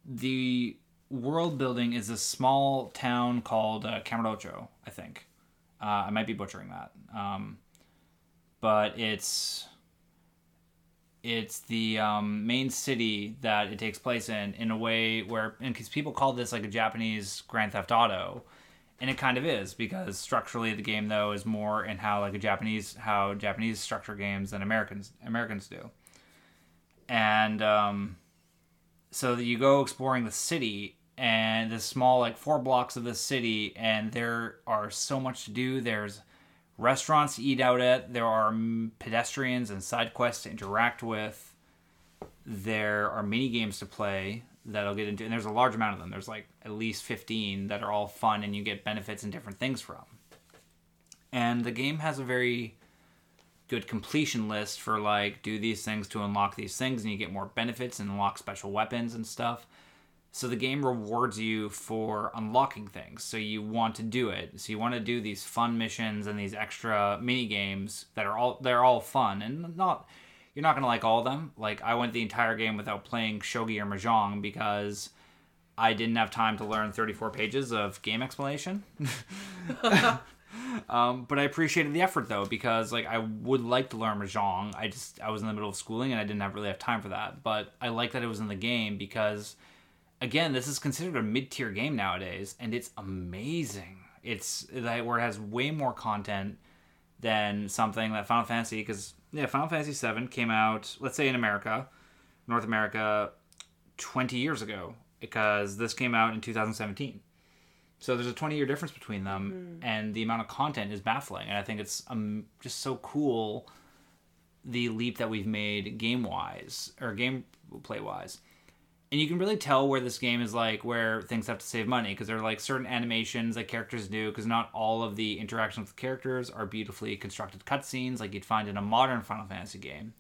the world building is a small town called uh, I think. Uh, I might be butchering that, um, but it's it's the um, main city that it takes place in in a way where because people call this like a Japanese Grand Theft Auto, and it kind of is because structurally the game though is more in how like a Japanese how Japanese structure games than Americans Americans do, and um, so you go exploring the city and the small like four blocks of the city and there are so much to do. There's restaurants to eat out at. There are pedestrians and side quests to interact with. There are mini games to play that i'll get into and there's a large amount of them. There's like at least 15 that are all fun and you get benefits and different things from. And the game has a very good completion list for like do these things to unlock these things and you get more benefits and unlock special weapons and stuff so the game rewards you for unlocking things so you want to do it so you want to do these fun missions and these extra mini games that are all they're all fun and not you're not to like all of them like i went the entire game without playing shogi or mahjong because i didn't have time to learn 34 pages of game explanation um, but I appreciated the effort though because like I would like to learn mahjong. I just I was in the middle of schooling and I didn't have really have time for that. But I like that it was in the game because again, this is considered a mid tier game nowadays, and it's amazing. It's like where it has way more content than something that Final Fantasy because yeah, Final Fantasy VII came out let's say in America, North America, twenty years ago because this came out in 2017. So there's a 20 year difference between them, and the amount of content is baffling. And I think it's um, just so cool the leap that we've made game wise or gameplay wise. And you can really tell where this game is like where things have to save money because there are like certain animations that characters do because not all of the interactions with characters are beautifully constructed cutscenes like you'd find in a modern Final Fantasy game.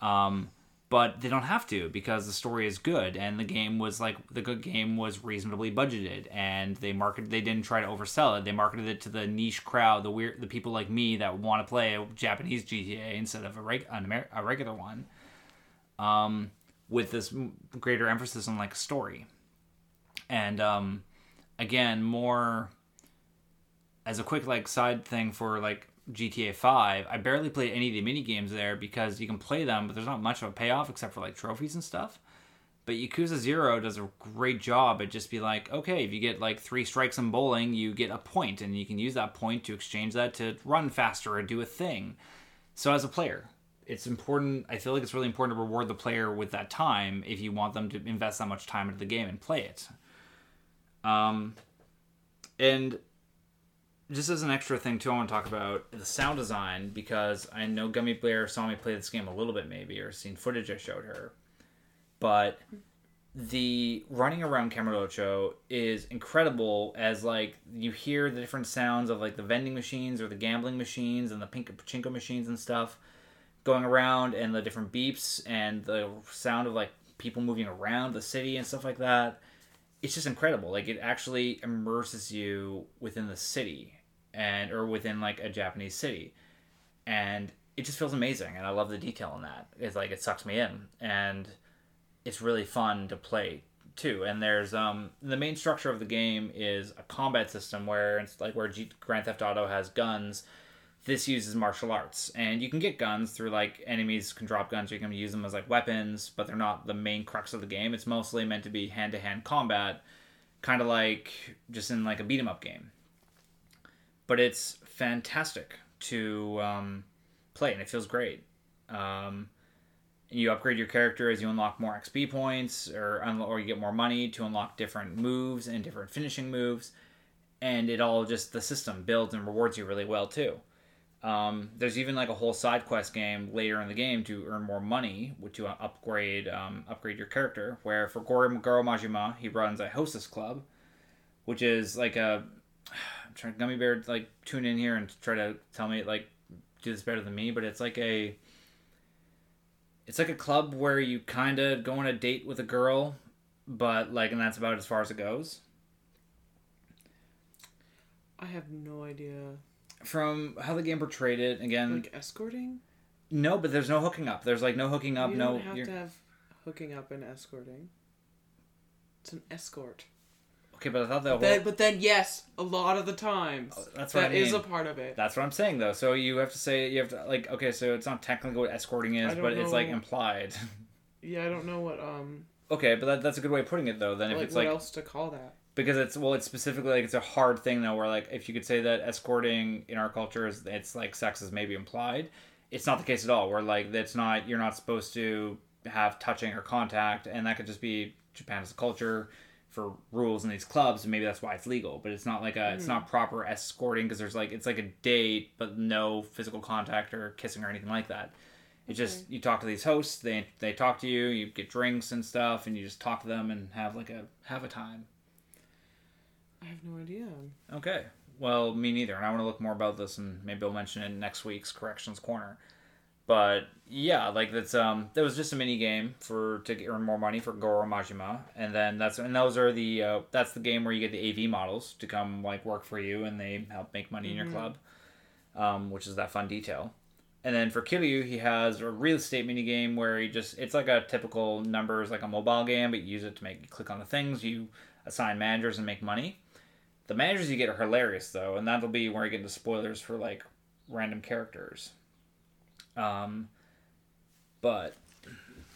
Um, but they don't have to because the story is good and the game was like the good game was reasonably budgeted and they marketed they didn't try to oversell it they marketed it to the niche crowd the weird the people like me that want to play a Japanese GTA instead of a, reg, an Amer- a regular one um, with this greater emphasis on like story and um, again more as a quick like side thing for like GTA 5, I barely played any of the mini games there because you can play them, but there's not much of a payoff except for like trophies and stuff. But Yakuza Zero does a great job at just be like, okay, if you get like three strikes in bowling, you get a point, and you can use that point to exchange that to run faster or do a thing. So as a player, it's important. I feel like it's really important to reward the player with that time if you want them to invest that much time into the game and play it. Um, and just as an extra thing too, I want to talk about the sound design because I know Gummy Bear saw me play this game a little bit, maybe, or seen footage I showed her. But the running around Kamurocho is incredible as like you hear the different sounds of like the vending machines or the gambling machines and the pink pachinko machines and stuff going around and the different beeps and the sound of like people moving around the city and stuff like that it's just incredible. Like it actually immerses you within the city and or within like a japanese city. And it just feels amazing and i love the detail in that. It's like it sucks me in and it's really fun to play too. And there's um the main structure of the game is a combat system where it's like where grand theft auto has guns this uses martial arts. And you can get guns through like enemies can drop guns you can use them as like weapons but they're not the main crux of the game. It's mostly meant to be hand-to-hand combat kind of like just in like a beat 'em up game. But it's fantastic to um, play and it feels great. Um, you upgrade your character as you unlock more xp points or un- or you get more money to unlock different moves and different finishing moves. And it all just the system builds and rewards you really well too um, there's even like a whole side quest game later in the game to earn more money to upgrade um, upgrade your character. Where for Goro, Majima, he runs a hostess club, which is like a I'm trying gummy bear like tune in here and try to tell me like do this better than me, but it's like a it's like a club where you kind of go on a date with a girl, but like and that's about as far as it goes.
I have no idea.
From how the game portrayed it, again,
Like escorting?
no, but there's no hooking up. There's like no hooking up. No.
You
no,
don't have
you're-
to have hooking up and escorting. It's an escort.
Okay, but I thought that.
Then, but then, yes, a lot of the times
Oh, that's what I
that is
mean.
a part of it.
That's what I'm saying though. So you have to say you have to like okay, so it's not technically what escorting is, but it's like implied.
Yeah, I don't know what um
okay, but that, that's a good way of putting it though. Then if
like
it's
what
like
else to call that.
Because it's well, it's specifically like it's a hard thing though, where like if you could say that escorting in our culture is it's like sex is maybe implied. It's not the case at all. Where like that's not you're not supposed to have touching or contact, and that could just be Japan as a culture for rules in these clubs, and maybe that's why it's legal. But it's not like a it's hmm. not proper escorting because there's like it's like a date, but no physical contact or kissing or anything like that. It's just you talk to these hosts, they they talk to you, you get drinks and stuff, and you just talk to them and have like a have a time.
I have no idea.
Okay. Well, me neither, and I want to look more about this, and maybe I'll mention it in next week's corrections corner. But yeah, like that's um, that was just a mini game for to earn more money for Goro Majima, and then that's and those are the uh, that's the game where you get the AV models to come like work for you, and they help make money in your club, um, which is that fun detail. And then for Kiryu, he has a real estate mini game where he just it's like a typical numbers like a mobile game, but you use it to make you click on the things, you assign managers and make money. The managers you get are hilarious though, and that'll be where I get into spoilers for like random characters. Um, but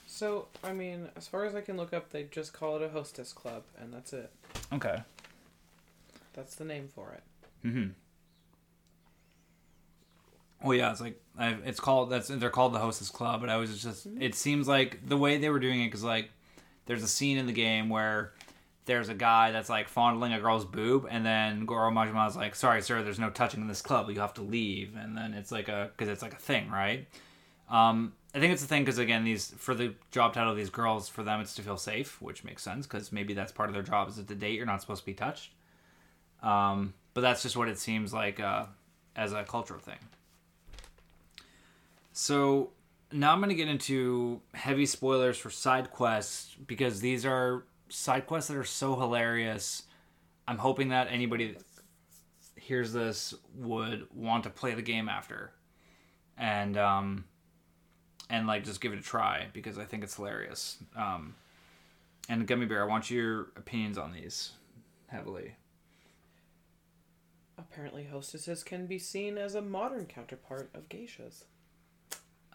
So, I mean, as far as I can look up, they just call it a hostess club, and that's it.
okay.
That's the name for it.
Mm-hmm. Well, yeah, it's like I've, it's called that's they're called the Hostess Club, but I was just it seems like the way they were doing it because like there's a scene in the game where there's a guy that's like fondling a girl's boob, and then Goro Majima's like, "Sorry, sir, there's no touching in this club. You have to leave." And then it's like a because it's like a thing, right? Um, I think it's a thing because again, these for the job title of these girls, for them it's to feel safe, which makes sense because maybe that's part of their job is that the date you're not supposed to be touched. Um, but that's just what it seems like uh, as a cultural thing. So now I'm going to get into heavy spoilers for side quests because these are side quests that are so hilarious. I'm hoping that anybody that hears this would want to play the game after, and um, and like just give it a try because I think it's hilarious. Um, and Gummy Bear, I want your opinions on these heavily.
Apparently, hostesses can be seen as a modern counterpart of geishas.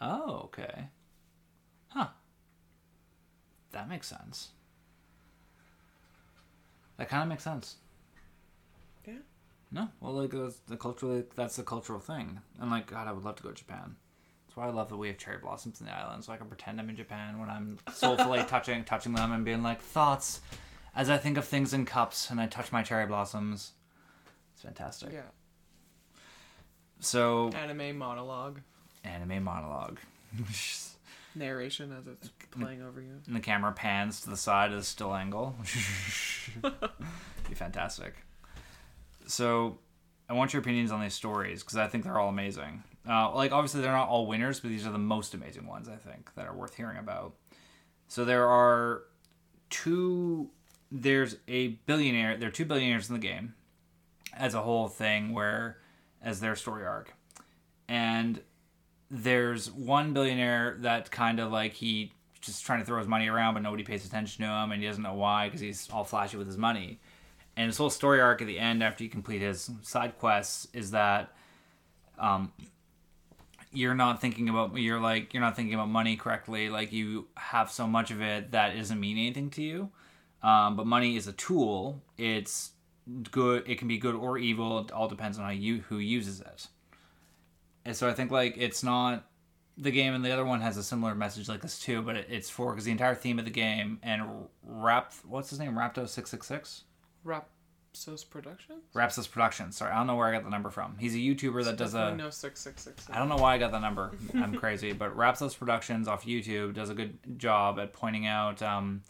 Oh, okay. Huh. That makes sense. That kind of makes sense.
Yeah.
No, well, like that's the cultural. That's the cultural thing, and like God, I would love to go to Japan. That's why I love that we have cherry blossoms in the island, so I can pretend I'm in Japan when I'm soulfully touching touching them and being like thoughts as I think of things in cups, and I touch my cherry blossoms. It's fantastic.
Yeah.
So
Anime monologue.
anime monologue.
Narration as it's playing over you.
and the camera pans to the side at a still angle. Be fantastic. So, I want your opinions on these stories because I think they're all amazing. Uh, like, obviously, they're not all winners, but these are the most amazing ones I think that are worth hearing about. So there are two. There's a billionaire. There are two billionaires in the game, as a whole thing, where as their story arc, and there's one billionaire that kind of like he just trying to throw his money around, but nobody pays attention to him, and he doesn't know why because he's all flashy with his money. And his whole story arc at the end, after you complete his side quests, is that um, you're not thinking about you're like you're not thinking about money correctly. Like you have so much of it that it doesn't mean anything to you. Um, but money is a tool. It's good. It can be good or evil. It all depends on how you who uses it. And so I think like it's not the game, and the other one has a similar message like this too. But it, it's for because the entire theme of the game and Rap, what's his name, Rapto six six six.
Rapsos Productions?
Rapsos Productions. Sorry, I don't know where I got the number from. He's a YouTuber that does a.
No 666.
I don't know why I got the number. I'm crazy, but Rapsos Productions off YouTube does a good job at pointing out. Um,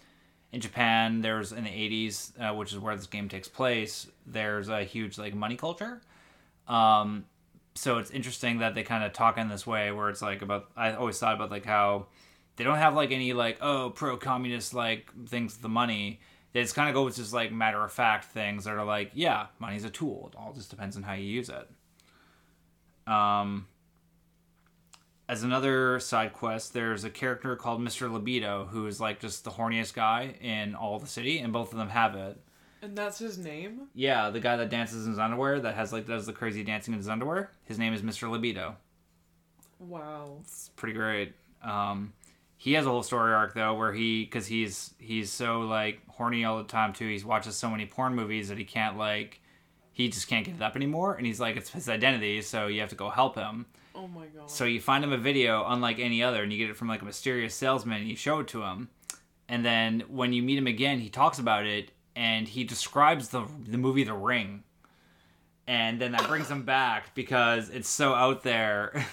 in Japan, there's in the 80s, uh, which is where this game takes place. There's a huge like money culture. Um, so it's interesting that they kind of talk in this way, where it's like about. I always thought about like how they don't have like any like oh pro communist like things with the money. They just kind of go with just like matter of fact things that are like yeah, money's a tool. It all just depends on how you use it. Um, as another side quest, there's a character called Mr. Libido who is like just the horniest guy in all the city, and both of them have it.
And that's his name?
Yeah, the guy that dances in his underwear, that has like does the crazy dancing in his underwear. His name is Mr. Libido.
Wow.
It's pretty great. Um, he has a whole story arc though, where he because he's he's so like horny all the time too. He watches so many porn movies that he can't like he just can't get it up anymore, and he's like it's his identity, so you have to go help him.
Oh my god.
So you find him a video unlike any other, and you get it from like a mysterious salesman, and you show it to him. And then when you meet him again, he talks about it, and he describes the the movie The Ring. And then that brings him back because it's so out there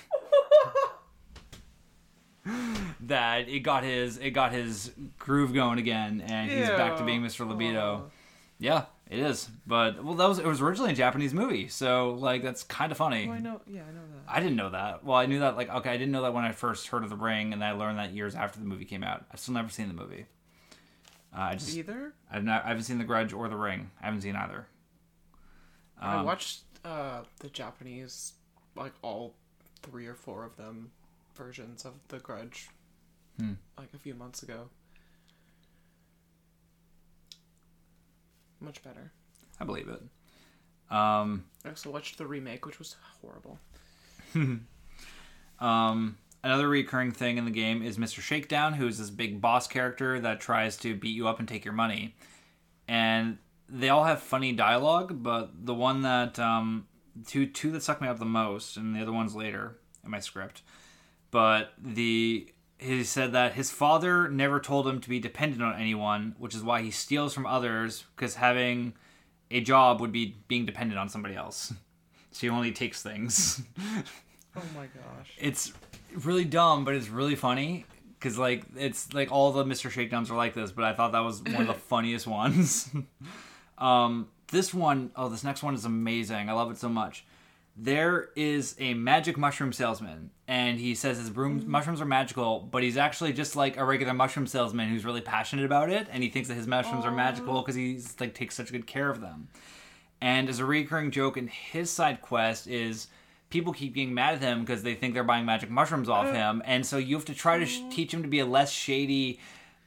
that it got his it got his groove going again, and he's back to being Mr. Libido.
Aw.
Yeah, it is. But well, that was it was originally a Japanese movie, so like that's kind of funny.
Oh, I know. Yeah, I know that.
I didn't know that. Well, I knew that like okay, I didn't know that when I first heard of The Ring, and I learned that years after the movie came out. I've still never seen the movie. Uh, I just
Either?
I've not I haven't seen The Grudge or The Ring. I haven't seen either.
I
Um,
watched uh, the Japanese, like all three or four of them versions of The Grudge,
Hmm.
like a few months ago. Much better.
I believe it. Um,
I also watched the remake, which was horrible.
Um, another recurring thing in the game is Mr. Shakedown, who is this big boss character that tries to beat you up and take your money. And they all have funny dialogue, but the one that um, two two that suck me up the most, and the other one's later in my script. But the he said that his father never told him to be dependent on anyone, which is why he steals from others because having a job would be being dependent on somebody else. So he only takes things.
Oh my gosh.
it's really dumb, but it's really funny because like it's like all the Mr. Shakedowns are like this, but I thought that was one of the funniest ones. um, this one, oh, this next one is amazing. I love it so much. There is a magic mushroom salesman, and he says his broom mushrooms are magical, but he's actually just like a regular mushroom salesman who's really passionate about it, and he thinks that his mushrooms are magical because he's like takes such good care of them. And as a recurring joke in his side quest is people keep getting mad at him because they think they're buying magic mushrooms off uh, him, and so you have to try to sh- mm. teach him to be a less shady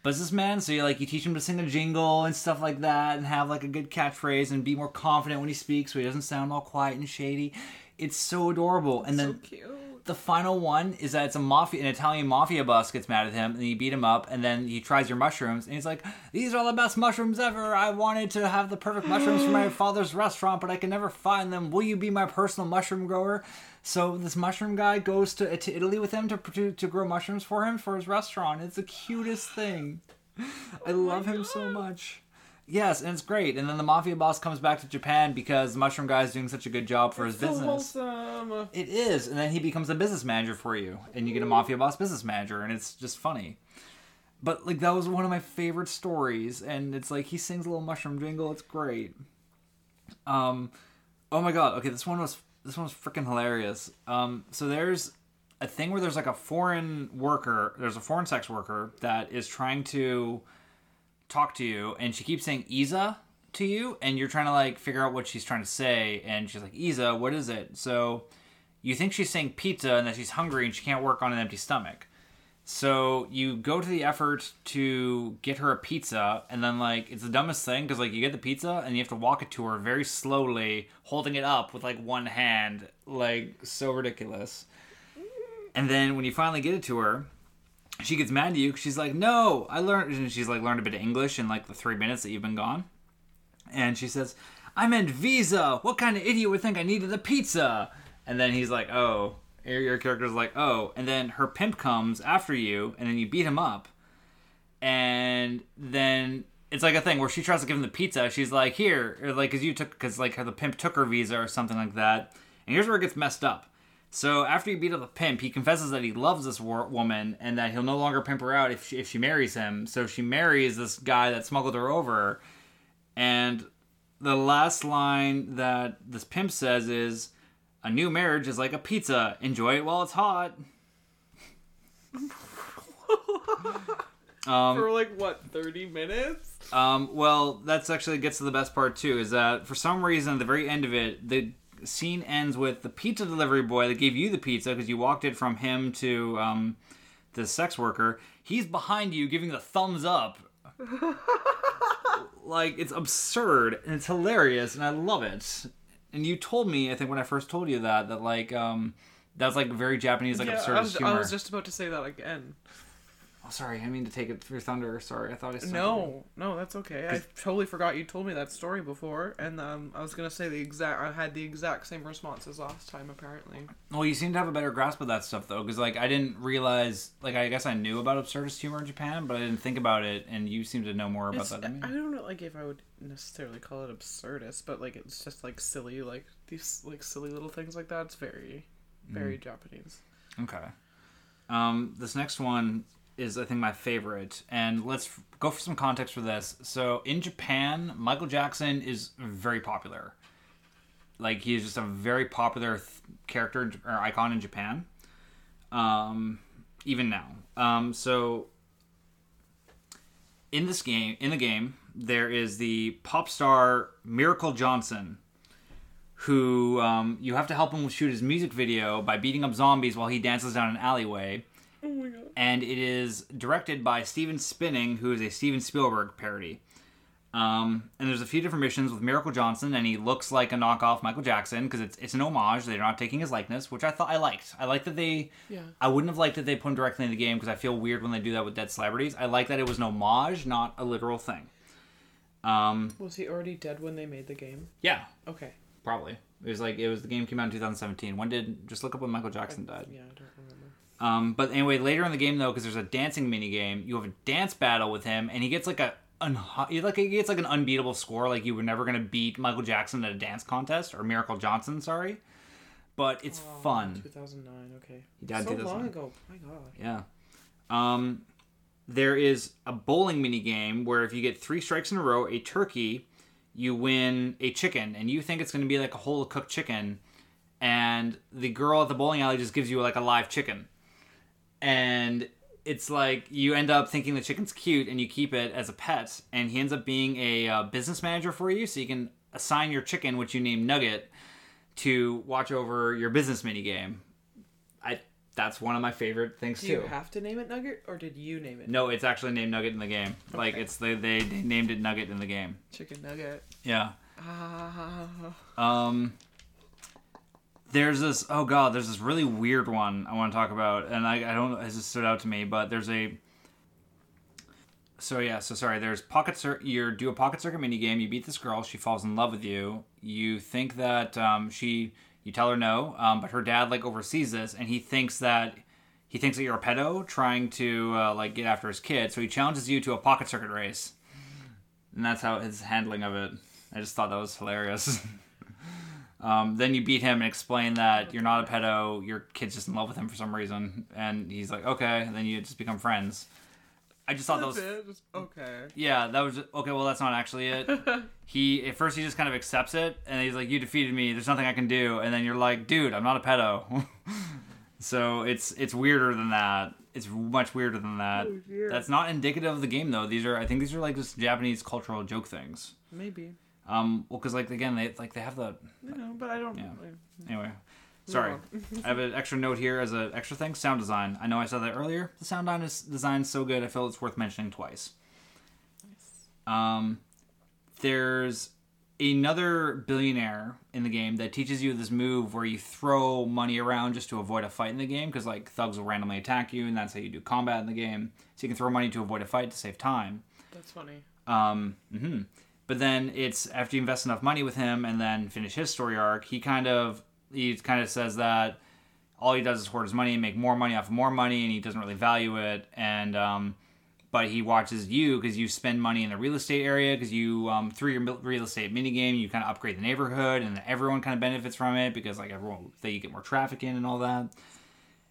businessman. So you like you teach him to sing a jingle and stuff like that, and have like a good catchphrase and be more confident when he speaks, so he doesn't sound all quiet and shady. It's so adorable, and then
so cute.
The final one is that it's a mafia, an Italian mafia boss gets mad at him, and he beat him up, and then he tries your mushrooms, and he's like, "These are the best mushrooms ever. I wanted to have the perfect mushrooms for my father's restaurant, but I can never find them. Will you be my personal mushroom grower?" So this mushroom guy goes to, to Italy with him to, to to grow mushrooms for him for his restaurant. It's the cutest thing. I oh love him so much. Yes, and it's great. And then the mafia boss comes back to Japan because the mushroom guy is doing such a good job for his business. It is, and then he becomes a business manager for you, and you get a mafia boss business manager, and it's just funny. But like that was one of my favorite stories, and it's like he sings a little mushroom jingle. It's great. Um, oh my god. Okay, this one was this one was freaking hilarious. Um, so there's a thing where there's like a foreign worker, there's a foreign sex worker that is trying to talk to you, and she keeps saying Isa to you, and you're trying to like figure out what she's trying to say, and she's like Isa, what is it? So you think she's saying pizza and that she's hungry and she can't work on an empty stomach. So you go to the effort to get her a pizza, and then like it's the dumbest thing because like you get the pizza and you have to walk it to her very slowly, holding it up with like one hand, like so ridiculous. And then when you finally get it to her, she gets mad at you 'cause she's like, "No, I learned." And she's like learned a bit of English in like the three minutes that you've been gone. And she says, "I meant visa. What kind of idiot would think I needed a pizza?" And then he's like, "Oh." Your, character's like, "Oh." And then her pimp comes after you, and then you beat him up. And then it's like a thing where she tries to give him the pizza. She's like, "Here," like, "Cause you took, cause like the pimp took her visa or something like that." And here's where it gets messed up. So after he beat up the pimp, he confesses that he loves this war- woman and that he'll no longer pimp her out if she, if she marries him. So she marries this guy that smuggled her over. And the last line that this pimp says is, "A new marriage is like a pizza. Enjoy it while it's hot."
For like what, thirty minutes?
Um, well, that's actually gets to the best part too. Is that for some reason at the very end of it, the scene ends with the pizza delivery boy that gave you the pizza because you walked it from him to um, the sex worker. He's behind you giving the thumbs up. like it's absurd and it's hilarious and I love it. And you told me, I think when I first told you that, that like um that's like very Japanese like
Yeah,
absurd
I was,
humor.
I was just about to say that again.
Oh, sorry, I mean to take it for thunder. Sorry, I thought I. said
No, no, that's okay. I totally forgot you told me that story before, and um, I was gonna say the exact. I had the exact same response as last time, apparently.
Well, you seem to have a better grasp of that stuff though, because like I didn't realize, like I guess I knew about absurdist humor in Japan, but I didn't think about it, and you seem to know more about
It's,
that than me.
I don't know, like if I would necessarily call it absurdist, but like it's just like silly, like these like silly little things like that. It's very, very Japanese.
Okay. Um, this next one is I think my favorite, and let's go for some context for this. So in Japan, Michael Jackson is very popular. Like he is just a very popular th- character or icon in Japan. Um, even now. Um, so in this game, in the game, there is the pop star Miracle Johnson, who um, you have to help him shoot his music video by beating up zombies while he dances down an alleyway.
My god.
And it is directed by Steven Spinning, who is a Steven Spielberg parody. Um, and there's a few different missions with Miracle Johnson, and he looks like a knockoff Michael Jackson because it's it's an homage. They're not taking his likeness, which I thought I liked. I like that they.
Yeah.
I wouldn't have liked that they put him directly in the game because I feel weird when they do that with dead celebrities. I like that it was an homage, not a literal thing. Um,
Was he already dead when they made the game?
yeah,
Okay.
probably. It was like it was the game came out in 2017. When did just look up when Michael Jackson died?
Yeah, I don't remember.
Um, but anyway, later in the game though, because there's a dancing mini game, you have a dance battle with him, and he gets like a un- like he gets like an unbeatable score. Like you were never gonna beat Michael Jackson at a dance contest or Miracle Johnson, sorry. But it's
Oh,
fun.
2009. Okay.
He died
so long ago. My God.
Yeah. Um, there is a bowling mini game where if you get three strikes in a row, a turkey, you win a chicken, and you think it's going to be like a whole cooked chicken, and the girl at the bowling alley just gives you like a live chicken, and it's like you end up thinking the chicken's cute and you keep it as a pet, and he ends up being a uh, business manager for you, so you can assign your chicken, which you name Nugget, to watch over your business mini game. I that's one of my favorite things
Do
too.
you have to name it Nugget, or did you name it?
No, it's actually named Nugget in the game. Like it's they, they they named it Nugget in the game.
Chicken Nugget.
Yeah.
Ah.
Um. There's this. Oh god, there's this really weird one I want to talk about, and I I don't. know It just stood out to me, but there's a. So yeah, so sorry. There's pocket cir- You do a pocket circuit mini game. You beat this girl. She falls in love with you. You think that um, she. You tell her no, um, but her dad like oversees this, and he thinks that he thinks that you're a pedo trying to uh, like get after his kid. So he challenges you to a pocket circuit race, and that's how his handling of it. I just thought that was hilarious. um, then you beat him and explain that you're not a pedo. Your kid's just in love with him for some reason, and he's like, okay. And then you just become friends. I just thought that was
That's it. Just, okay.
yeah, that was okay. Well, that's not actually it. he at first he just kind of accepts it, and he's like, "You defeated me. There's nothing I can do." And then you're like, "Dude, I'm not a pedo." so it's it's weirder than that. It's much weirder than that.
Oh.
That's not indicative of the game though. These are I think these are like just Japanese cultural joke things.
Maybe.
Um, well, because like again they like they have the
You know, but I don't.
Yeah. anyway. Sorry, I have an extra note here as an extra thing. Sound design. I know I said that earlier. The sound design is designed so good. I feel it's worth mentioning twice. Nice. Um, there's another billionaire in the game that teaches you this move where you throw money around just to avoid a fight in the game because like thugs will randomly attack you and that's how you do combat in the game. So you can throw money to avoid a fight to save time.
That's funny.
Um, hmm But then it's after you invest enough money with him and then finish his story arc, he kind of he kind of says that all he does is hoard his money and make more money off of more money, and he doesn't really value it. And um, but he watches you because you spend money in the real estate area because you um, through your real estate mini game you kind of upgrade the neighborhood and everyone kind of benefits from it because like everyone that you get more traffic in and all that.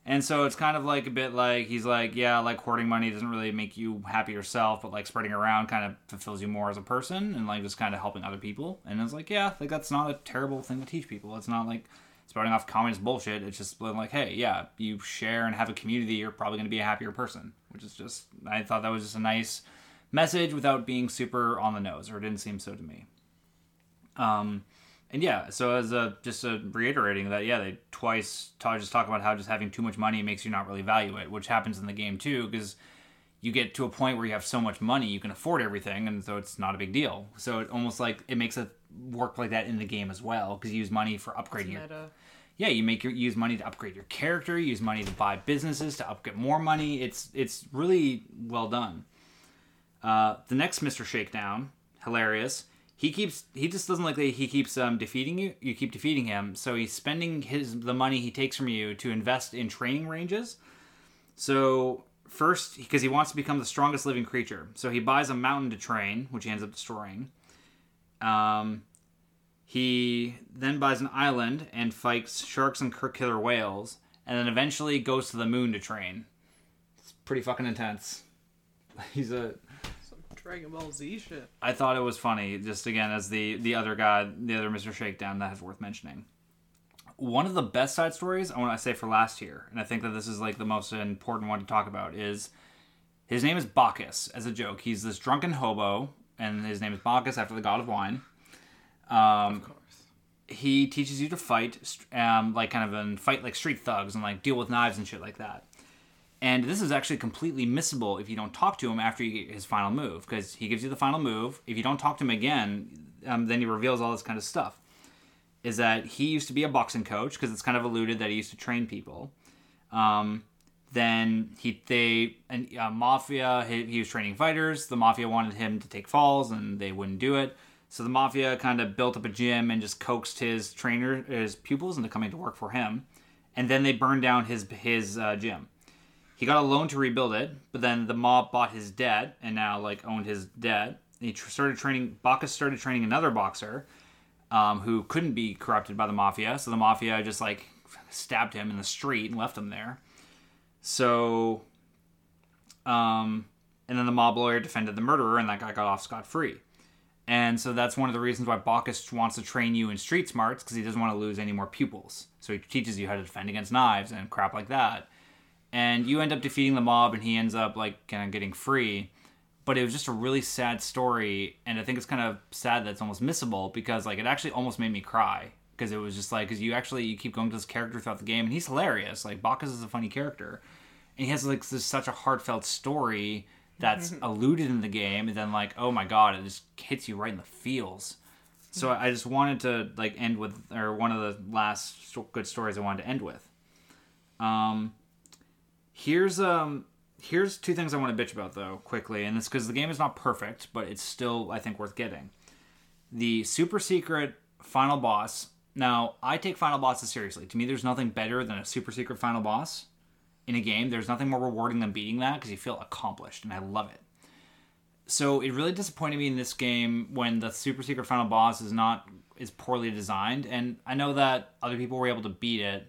And so it's kind of like a bit like he's like, yeah, like hoarding money doesn't really make you happy yourself, but like spreading around kind of fulfills you more as a person and like just kind of helping other people. And it's like, yeah, like that's not a terrible thing to teach people. It's not like spouting off communist bullshit. It's just like, hey, yeah, you share and have a community, you're probably going to be a happier person, which is just, I thought that was just a nice message without being super on the nose, or it didn't seem so to me. Um, and yeah, so as a just a reiterating that, yeah, they twice ta- just talk about how just having too much money makes you not really value it, which happens in the game too, because you get to a point where you have so much money you can afford everything, and so it's not a big deal. So it almost like it makes it work like that in the game as well, because you use money for upgrading your yeah, you make your use money to upgrade your character, you use money to buy businesses to up get more money. It's it's really well done. Uh, the next Mr. Shakedown, hilarious. He keeps he just doesn't like that he keeps um, defeating you. You keep defeating him, so he's spending his the money he takes from you to invest in training ranges. So first, because he wants to become the strongest living creature, so he buys a mountain to train, which he ends up destroying. Um, he then buys an island and fights sharks and killer whales, and then eventually goes to the moon to train. It's pretty fucking intense. He's a.
Dragon Ball Z shit.
I thought it was funny, just again as the the other guy, the other Mister Shakedown that is worth mentioning. One of the best side stories I want to say for last year, and I think that this is like the most important one to talk about is his name is Bacchus. As a joke, he's this drunken hobo, and his name is Bacchus after the god of wine. Um,
Of course.
he teaches you to fight, um, like kind of and fight like street thugs and like deal with knives and shit like that. And this is actually completely missable if you don't talk to him after his final move, because he gives you the final move. If you don't talk to him again, um, then he reveals all this kind of stuff. Is that he used to be a boxing coach because it's kind of alluded that he used to train people. Um, then he they uh, mafia he, he was training fighters. The mafia wanted him to take falls and they wouldn't do it. So the mafia kind of built up a gym and just coaxed his trainer, his pupils, into coming to work for him. And then they burned down his his uh, gym. He got a loan to rebuild it, but then the mob bought his debt and now like owned his debt. He tr- started training. Bacchus started training another boxer, um, who couldn't be corrupted by the mafia. So the mafia just like stabbed him in the street and left him there. So, um, and then the mob lawyer defended the murderer, and that guy got off scot free. And so that's one of the reasons why Bacchus wants to train you in street smarts because he doesn't want to lose any more pupils. So he teaches you how to defend against knives and crap like that. And you end up defeating the mob, and he ends up like kind of getting free. But it was just a really sad story, and I think it's kind of sad that it's almost missable because like it actually almost made me cry because it was just like because you actually you keep going to this character throughout the game, and he's hilarious. Like Bacchus is a funny character, and he has like this such a heartfelt story that's alluded in the game and then like oh my god it just hits you right in the feels so i just wanted to like end with or one of the last good stories i wanted to end with um here's um here's two things i want to bitch about though quickly and it's because the game is not perfect but it's still i think worth getting the super secret final boss now i take final bosses seriously to me there's nothing better than a super secret final boss in a game. There's nothing more rewarding than beating that because you feel accomplished, and I love it. So it really disappointed me in this game when the super secret final boss is not is poorly designed, and I know that other people were able to beat it,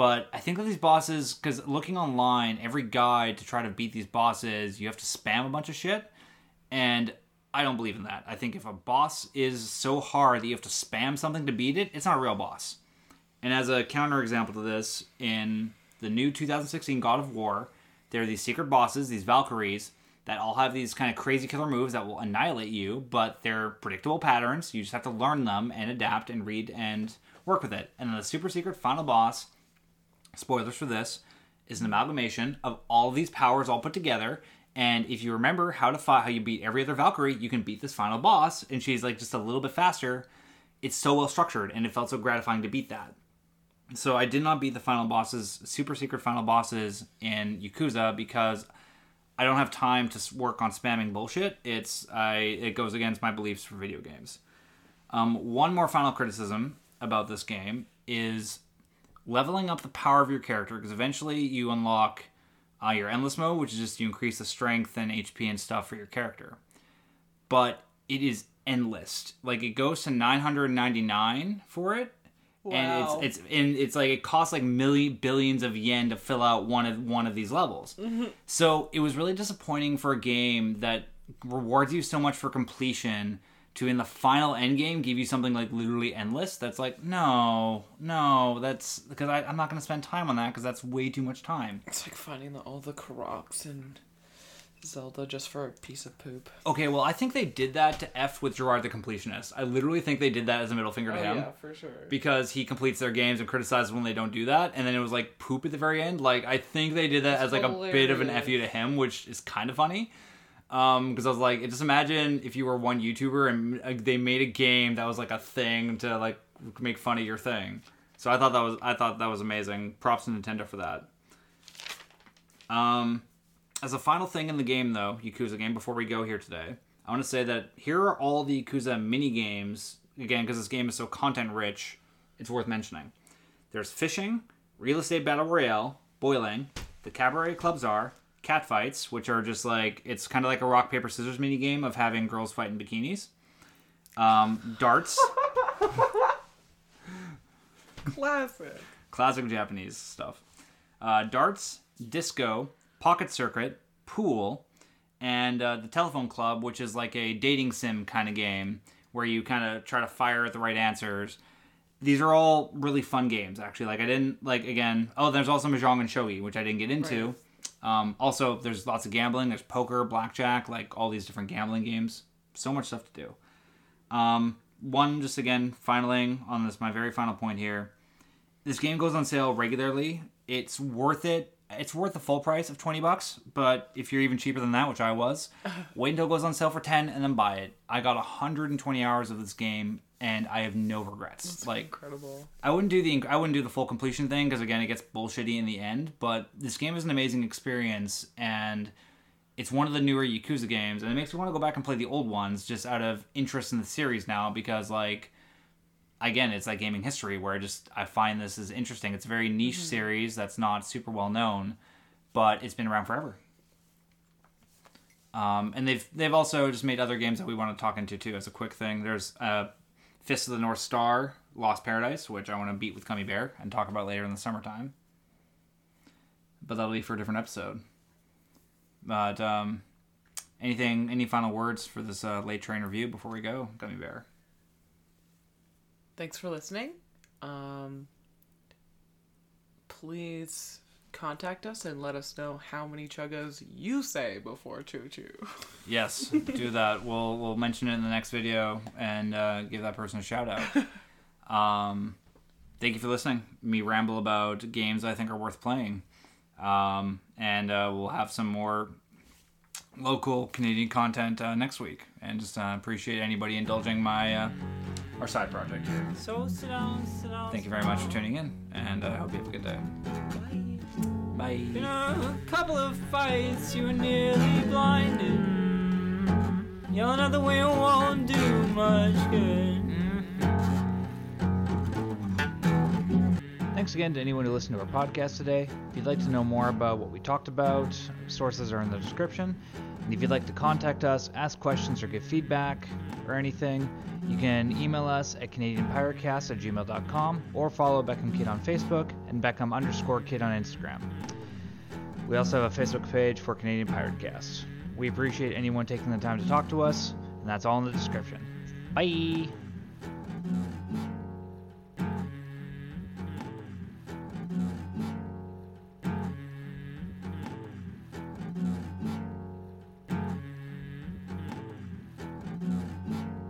but I think that these bosses, because looking online, every guide to try to beat these bosses, you have to spam a bunch of shit, and I don't believe in that. I think if a boss is so hard that you have to spam something to beat it, it's not a real boss. And as a counterexample to this, in the new 2016 God of War, there are these secret bosses, these Valkyries, that all have these kind of crazy killer moves that will annihilate you, but they're predictable patterns. You just have to learn them and adapt and read and work with it. And then the super secret final boss, spoilers for this, is an amalgamation of all of these powers all put together. And if you remember how to fight, how you beat every other Valkyrie, you can beat this final boss, and she's like just a little bit faster. It's so well structured, and it felt so gratifying to beat that. So I did not beat the final bosses, super secret final bosses in Yakuza because I don't have time to work on spamming bullshit. It's I it goes against my beliefs for video games. Um, one more final criticism about this game is leveling up the power of your character because eventually you unlock uh, your endless mode, which is just you increase the strength and HP and stuff for your character. But it is endless. Like it goes to 999 for it,
Wow.
and it's it's and it's like it costs like million billions of yen to fill out one of one of these levels. So it was really disappointing for a game that rewards you so much for completion to in the final end game give you something like literally endless. That's like no, no, that's because I, I'm not going to spend time on that because that's way too much time.
It's like finding the, all the Koroks and Zelda just for a piece of poop.
Okay, well, I think they did that to F with Jirard the Completionist. I literally think they did that as a middle finger to
Oh
him.
yeah, for sure.
because he completes their games and criticizes when they don't do that, and then it was like poop at the very end. Like I think they did that
That's
as like a bit of an
hilarious.
fu to him, which is kind of funny. Um, because I was like, just imagine if you were one YouTuber and they made a game that was like a thing to like make fun of your thing. So I thought that was I thought that was amazing. Props to Nintendo for that. Um, as a final thing in the game, though, Yakuza game, before we go here today, I want to say that here are all the Yakuza mini games. Again, because this game is so content rich, it's worth mentioning. There's fishing, real estate battle royale, boiling, the cabaret clubs are cat fights, which are just like it's kind of like a rock paper scissors mini game of having girls fight in bikinis. Um, darts,
Classic.
classic Japanese stuff. Uh, darts, disco, pocket circuit, pool, and uh, the telephone club, which is like a dating sim kind of game where you kind of try to fire at the right answers. These are all really fun games, actually. Like I didn't like again. Oh, there's also mahjong and shogi, which I didn't get into. Um, also, there's lots of gambling. There's poker, blackjack, like all these different gambling games. So much stuff to do. Um, one, just again, finaling on this, my very final point here. This game goes on sale regularly. It's worth it. It's worth the full price of twenty bucks. But if you're even cheaper than that, which I was, wait until it goes on sale for ten and then buy it. I got 120 hours of this game and I have no regrets. like
Incredible.
I wouldn't do the I wouldn't do the full completion thing because again it gets bullshitty in the end. But this game is an amazing experience and it's one of the newer Yakuza games and it makes me want to go back and play the old ones just out of interest in the series now because like again it's like gaming history where I just I find this is interesting. It's a very niche series that's not super well known, but it's been around forever. Um, and they've they've also just made other games that we want to talk into too. As a quick thing, there's uh, Fist of the North Star, Lost Paradise, which I want to beat with Gummy Bear and talk about later in the summertime. But that'll be for a different episode. But um, anything, any final words for this uh, late train review before we go, Gummy Bear?
Thanks for listening. Um, please contact us and let us know how many chuggos you say before choo choo.
Yes, do that. We'll we'll mention it in the next video and uh, give that person a shout out. Um, thank you for listening. Me ramble about games I think are worth playing, um, and uh, we'll have some more local Canadian content uh, next week. And just uh, appreciate anybody indulging my uh, our side project here.
So sit down, sit down.
Thank you very much for tuning in, and I hope you have a good day. Bye.
A couple of fights, you were nearly blinded. Yelling out the wind won't do much good.
Thanks again to anyone who listened to our podcast today. If you'd like to know more about what we talked about, sources are in the description. And if you'd like to contact us, ask questions, or give feedback or anything, you can email us at CanadianPirateCast at gmail.com or follow Beckham Kid on Facebook and Beckham underscore Kid on Instagram. We also have a Facebook page for Canadian Pirate Cast. We appreciate anyone taking the time to talk to us, and that's all in the description. Bye!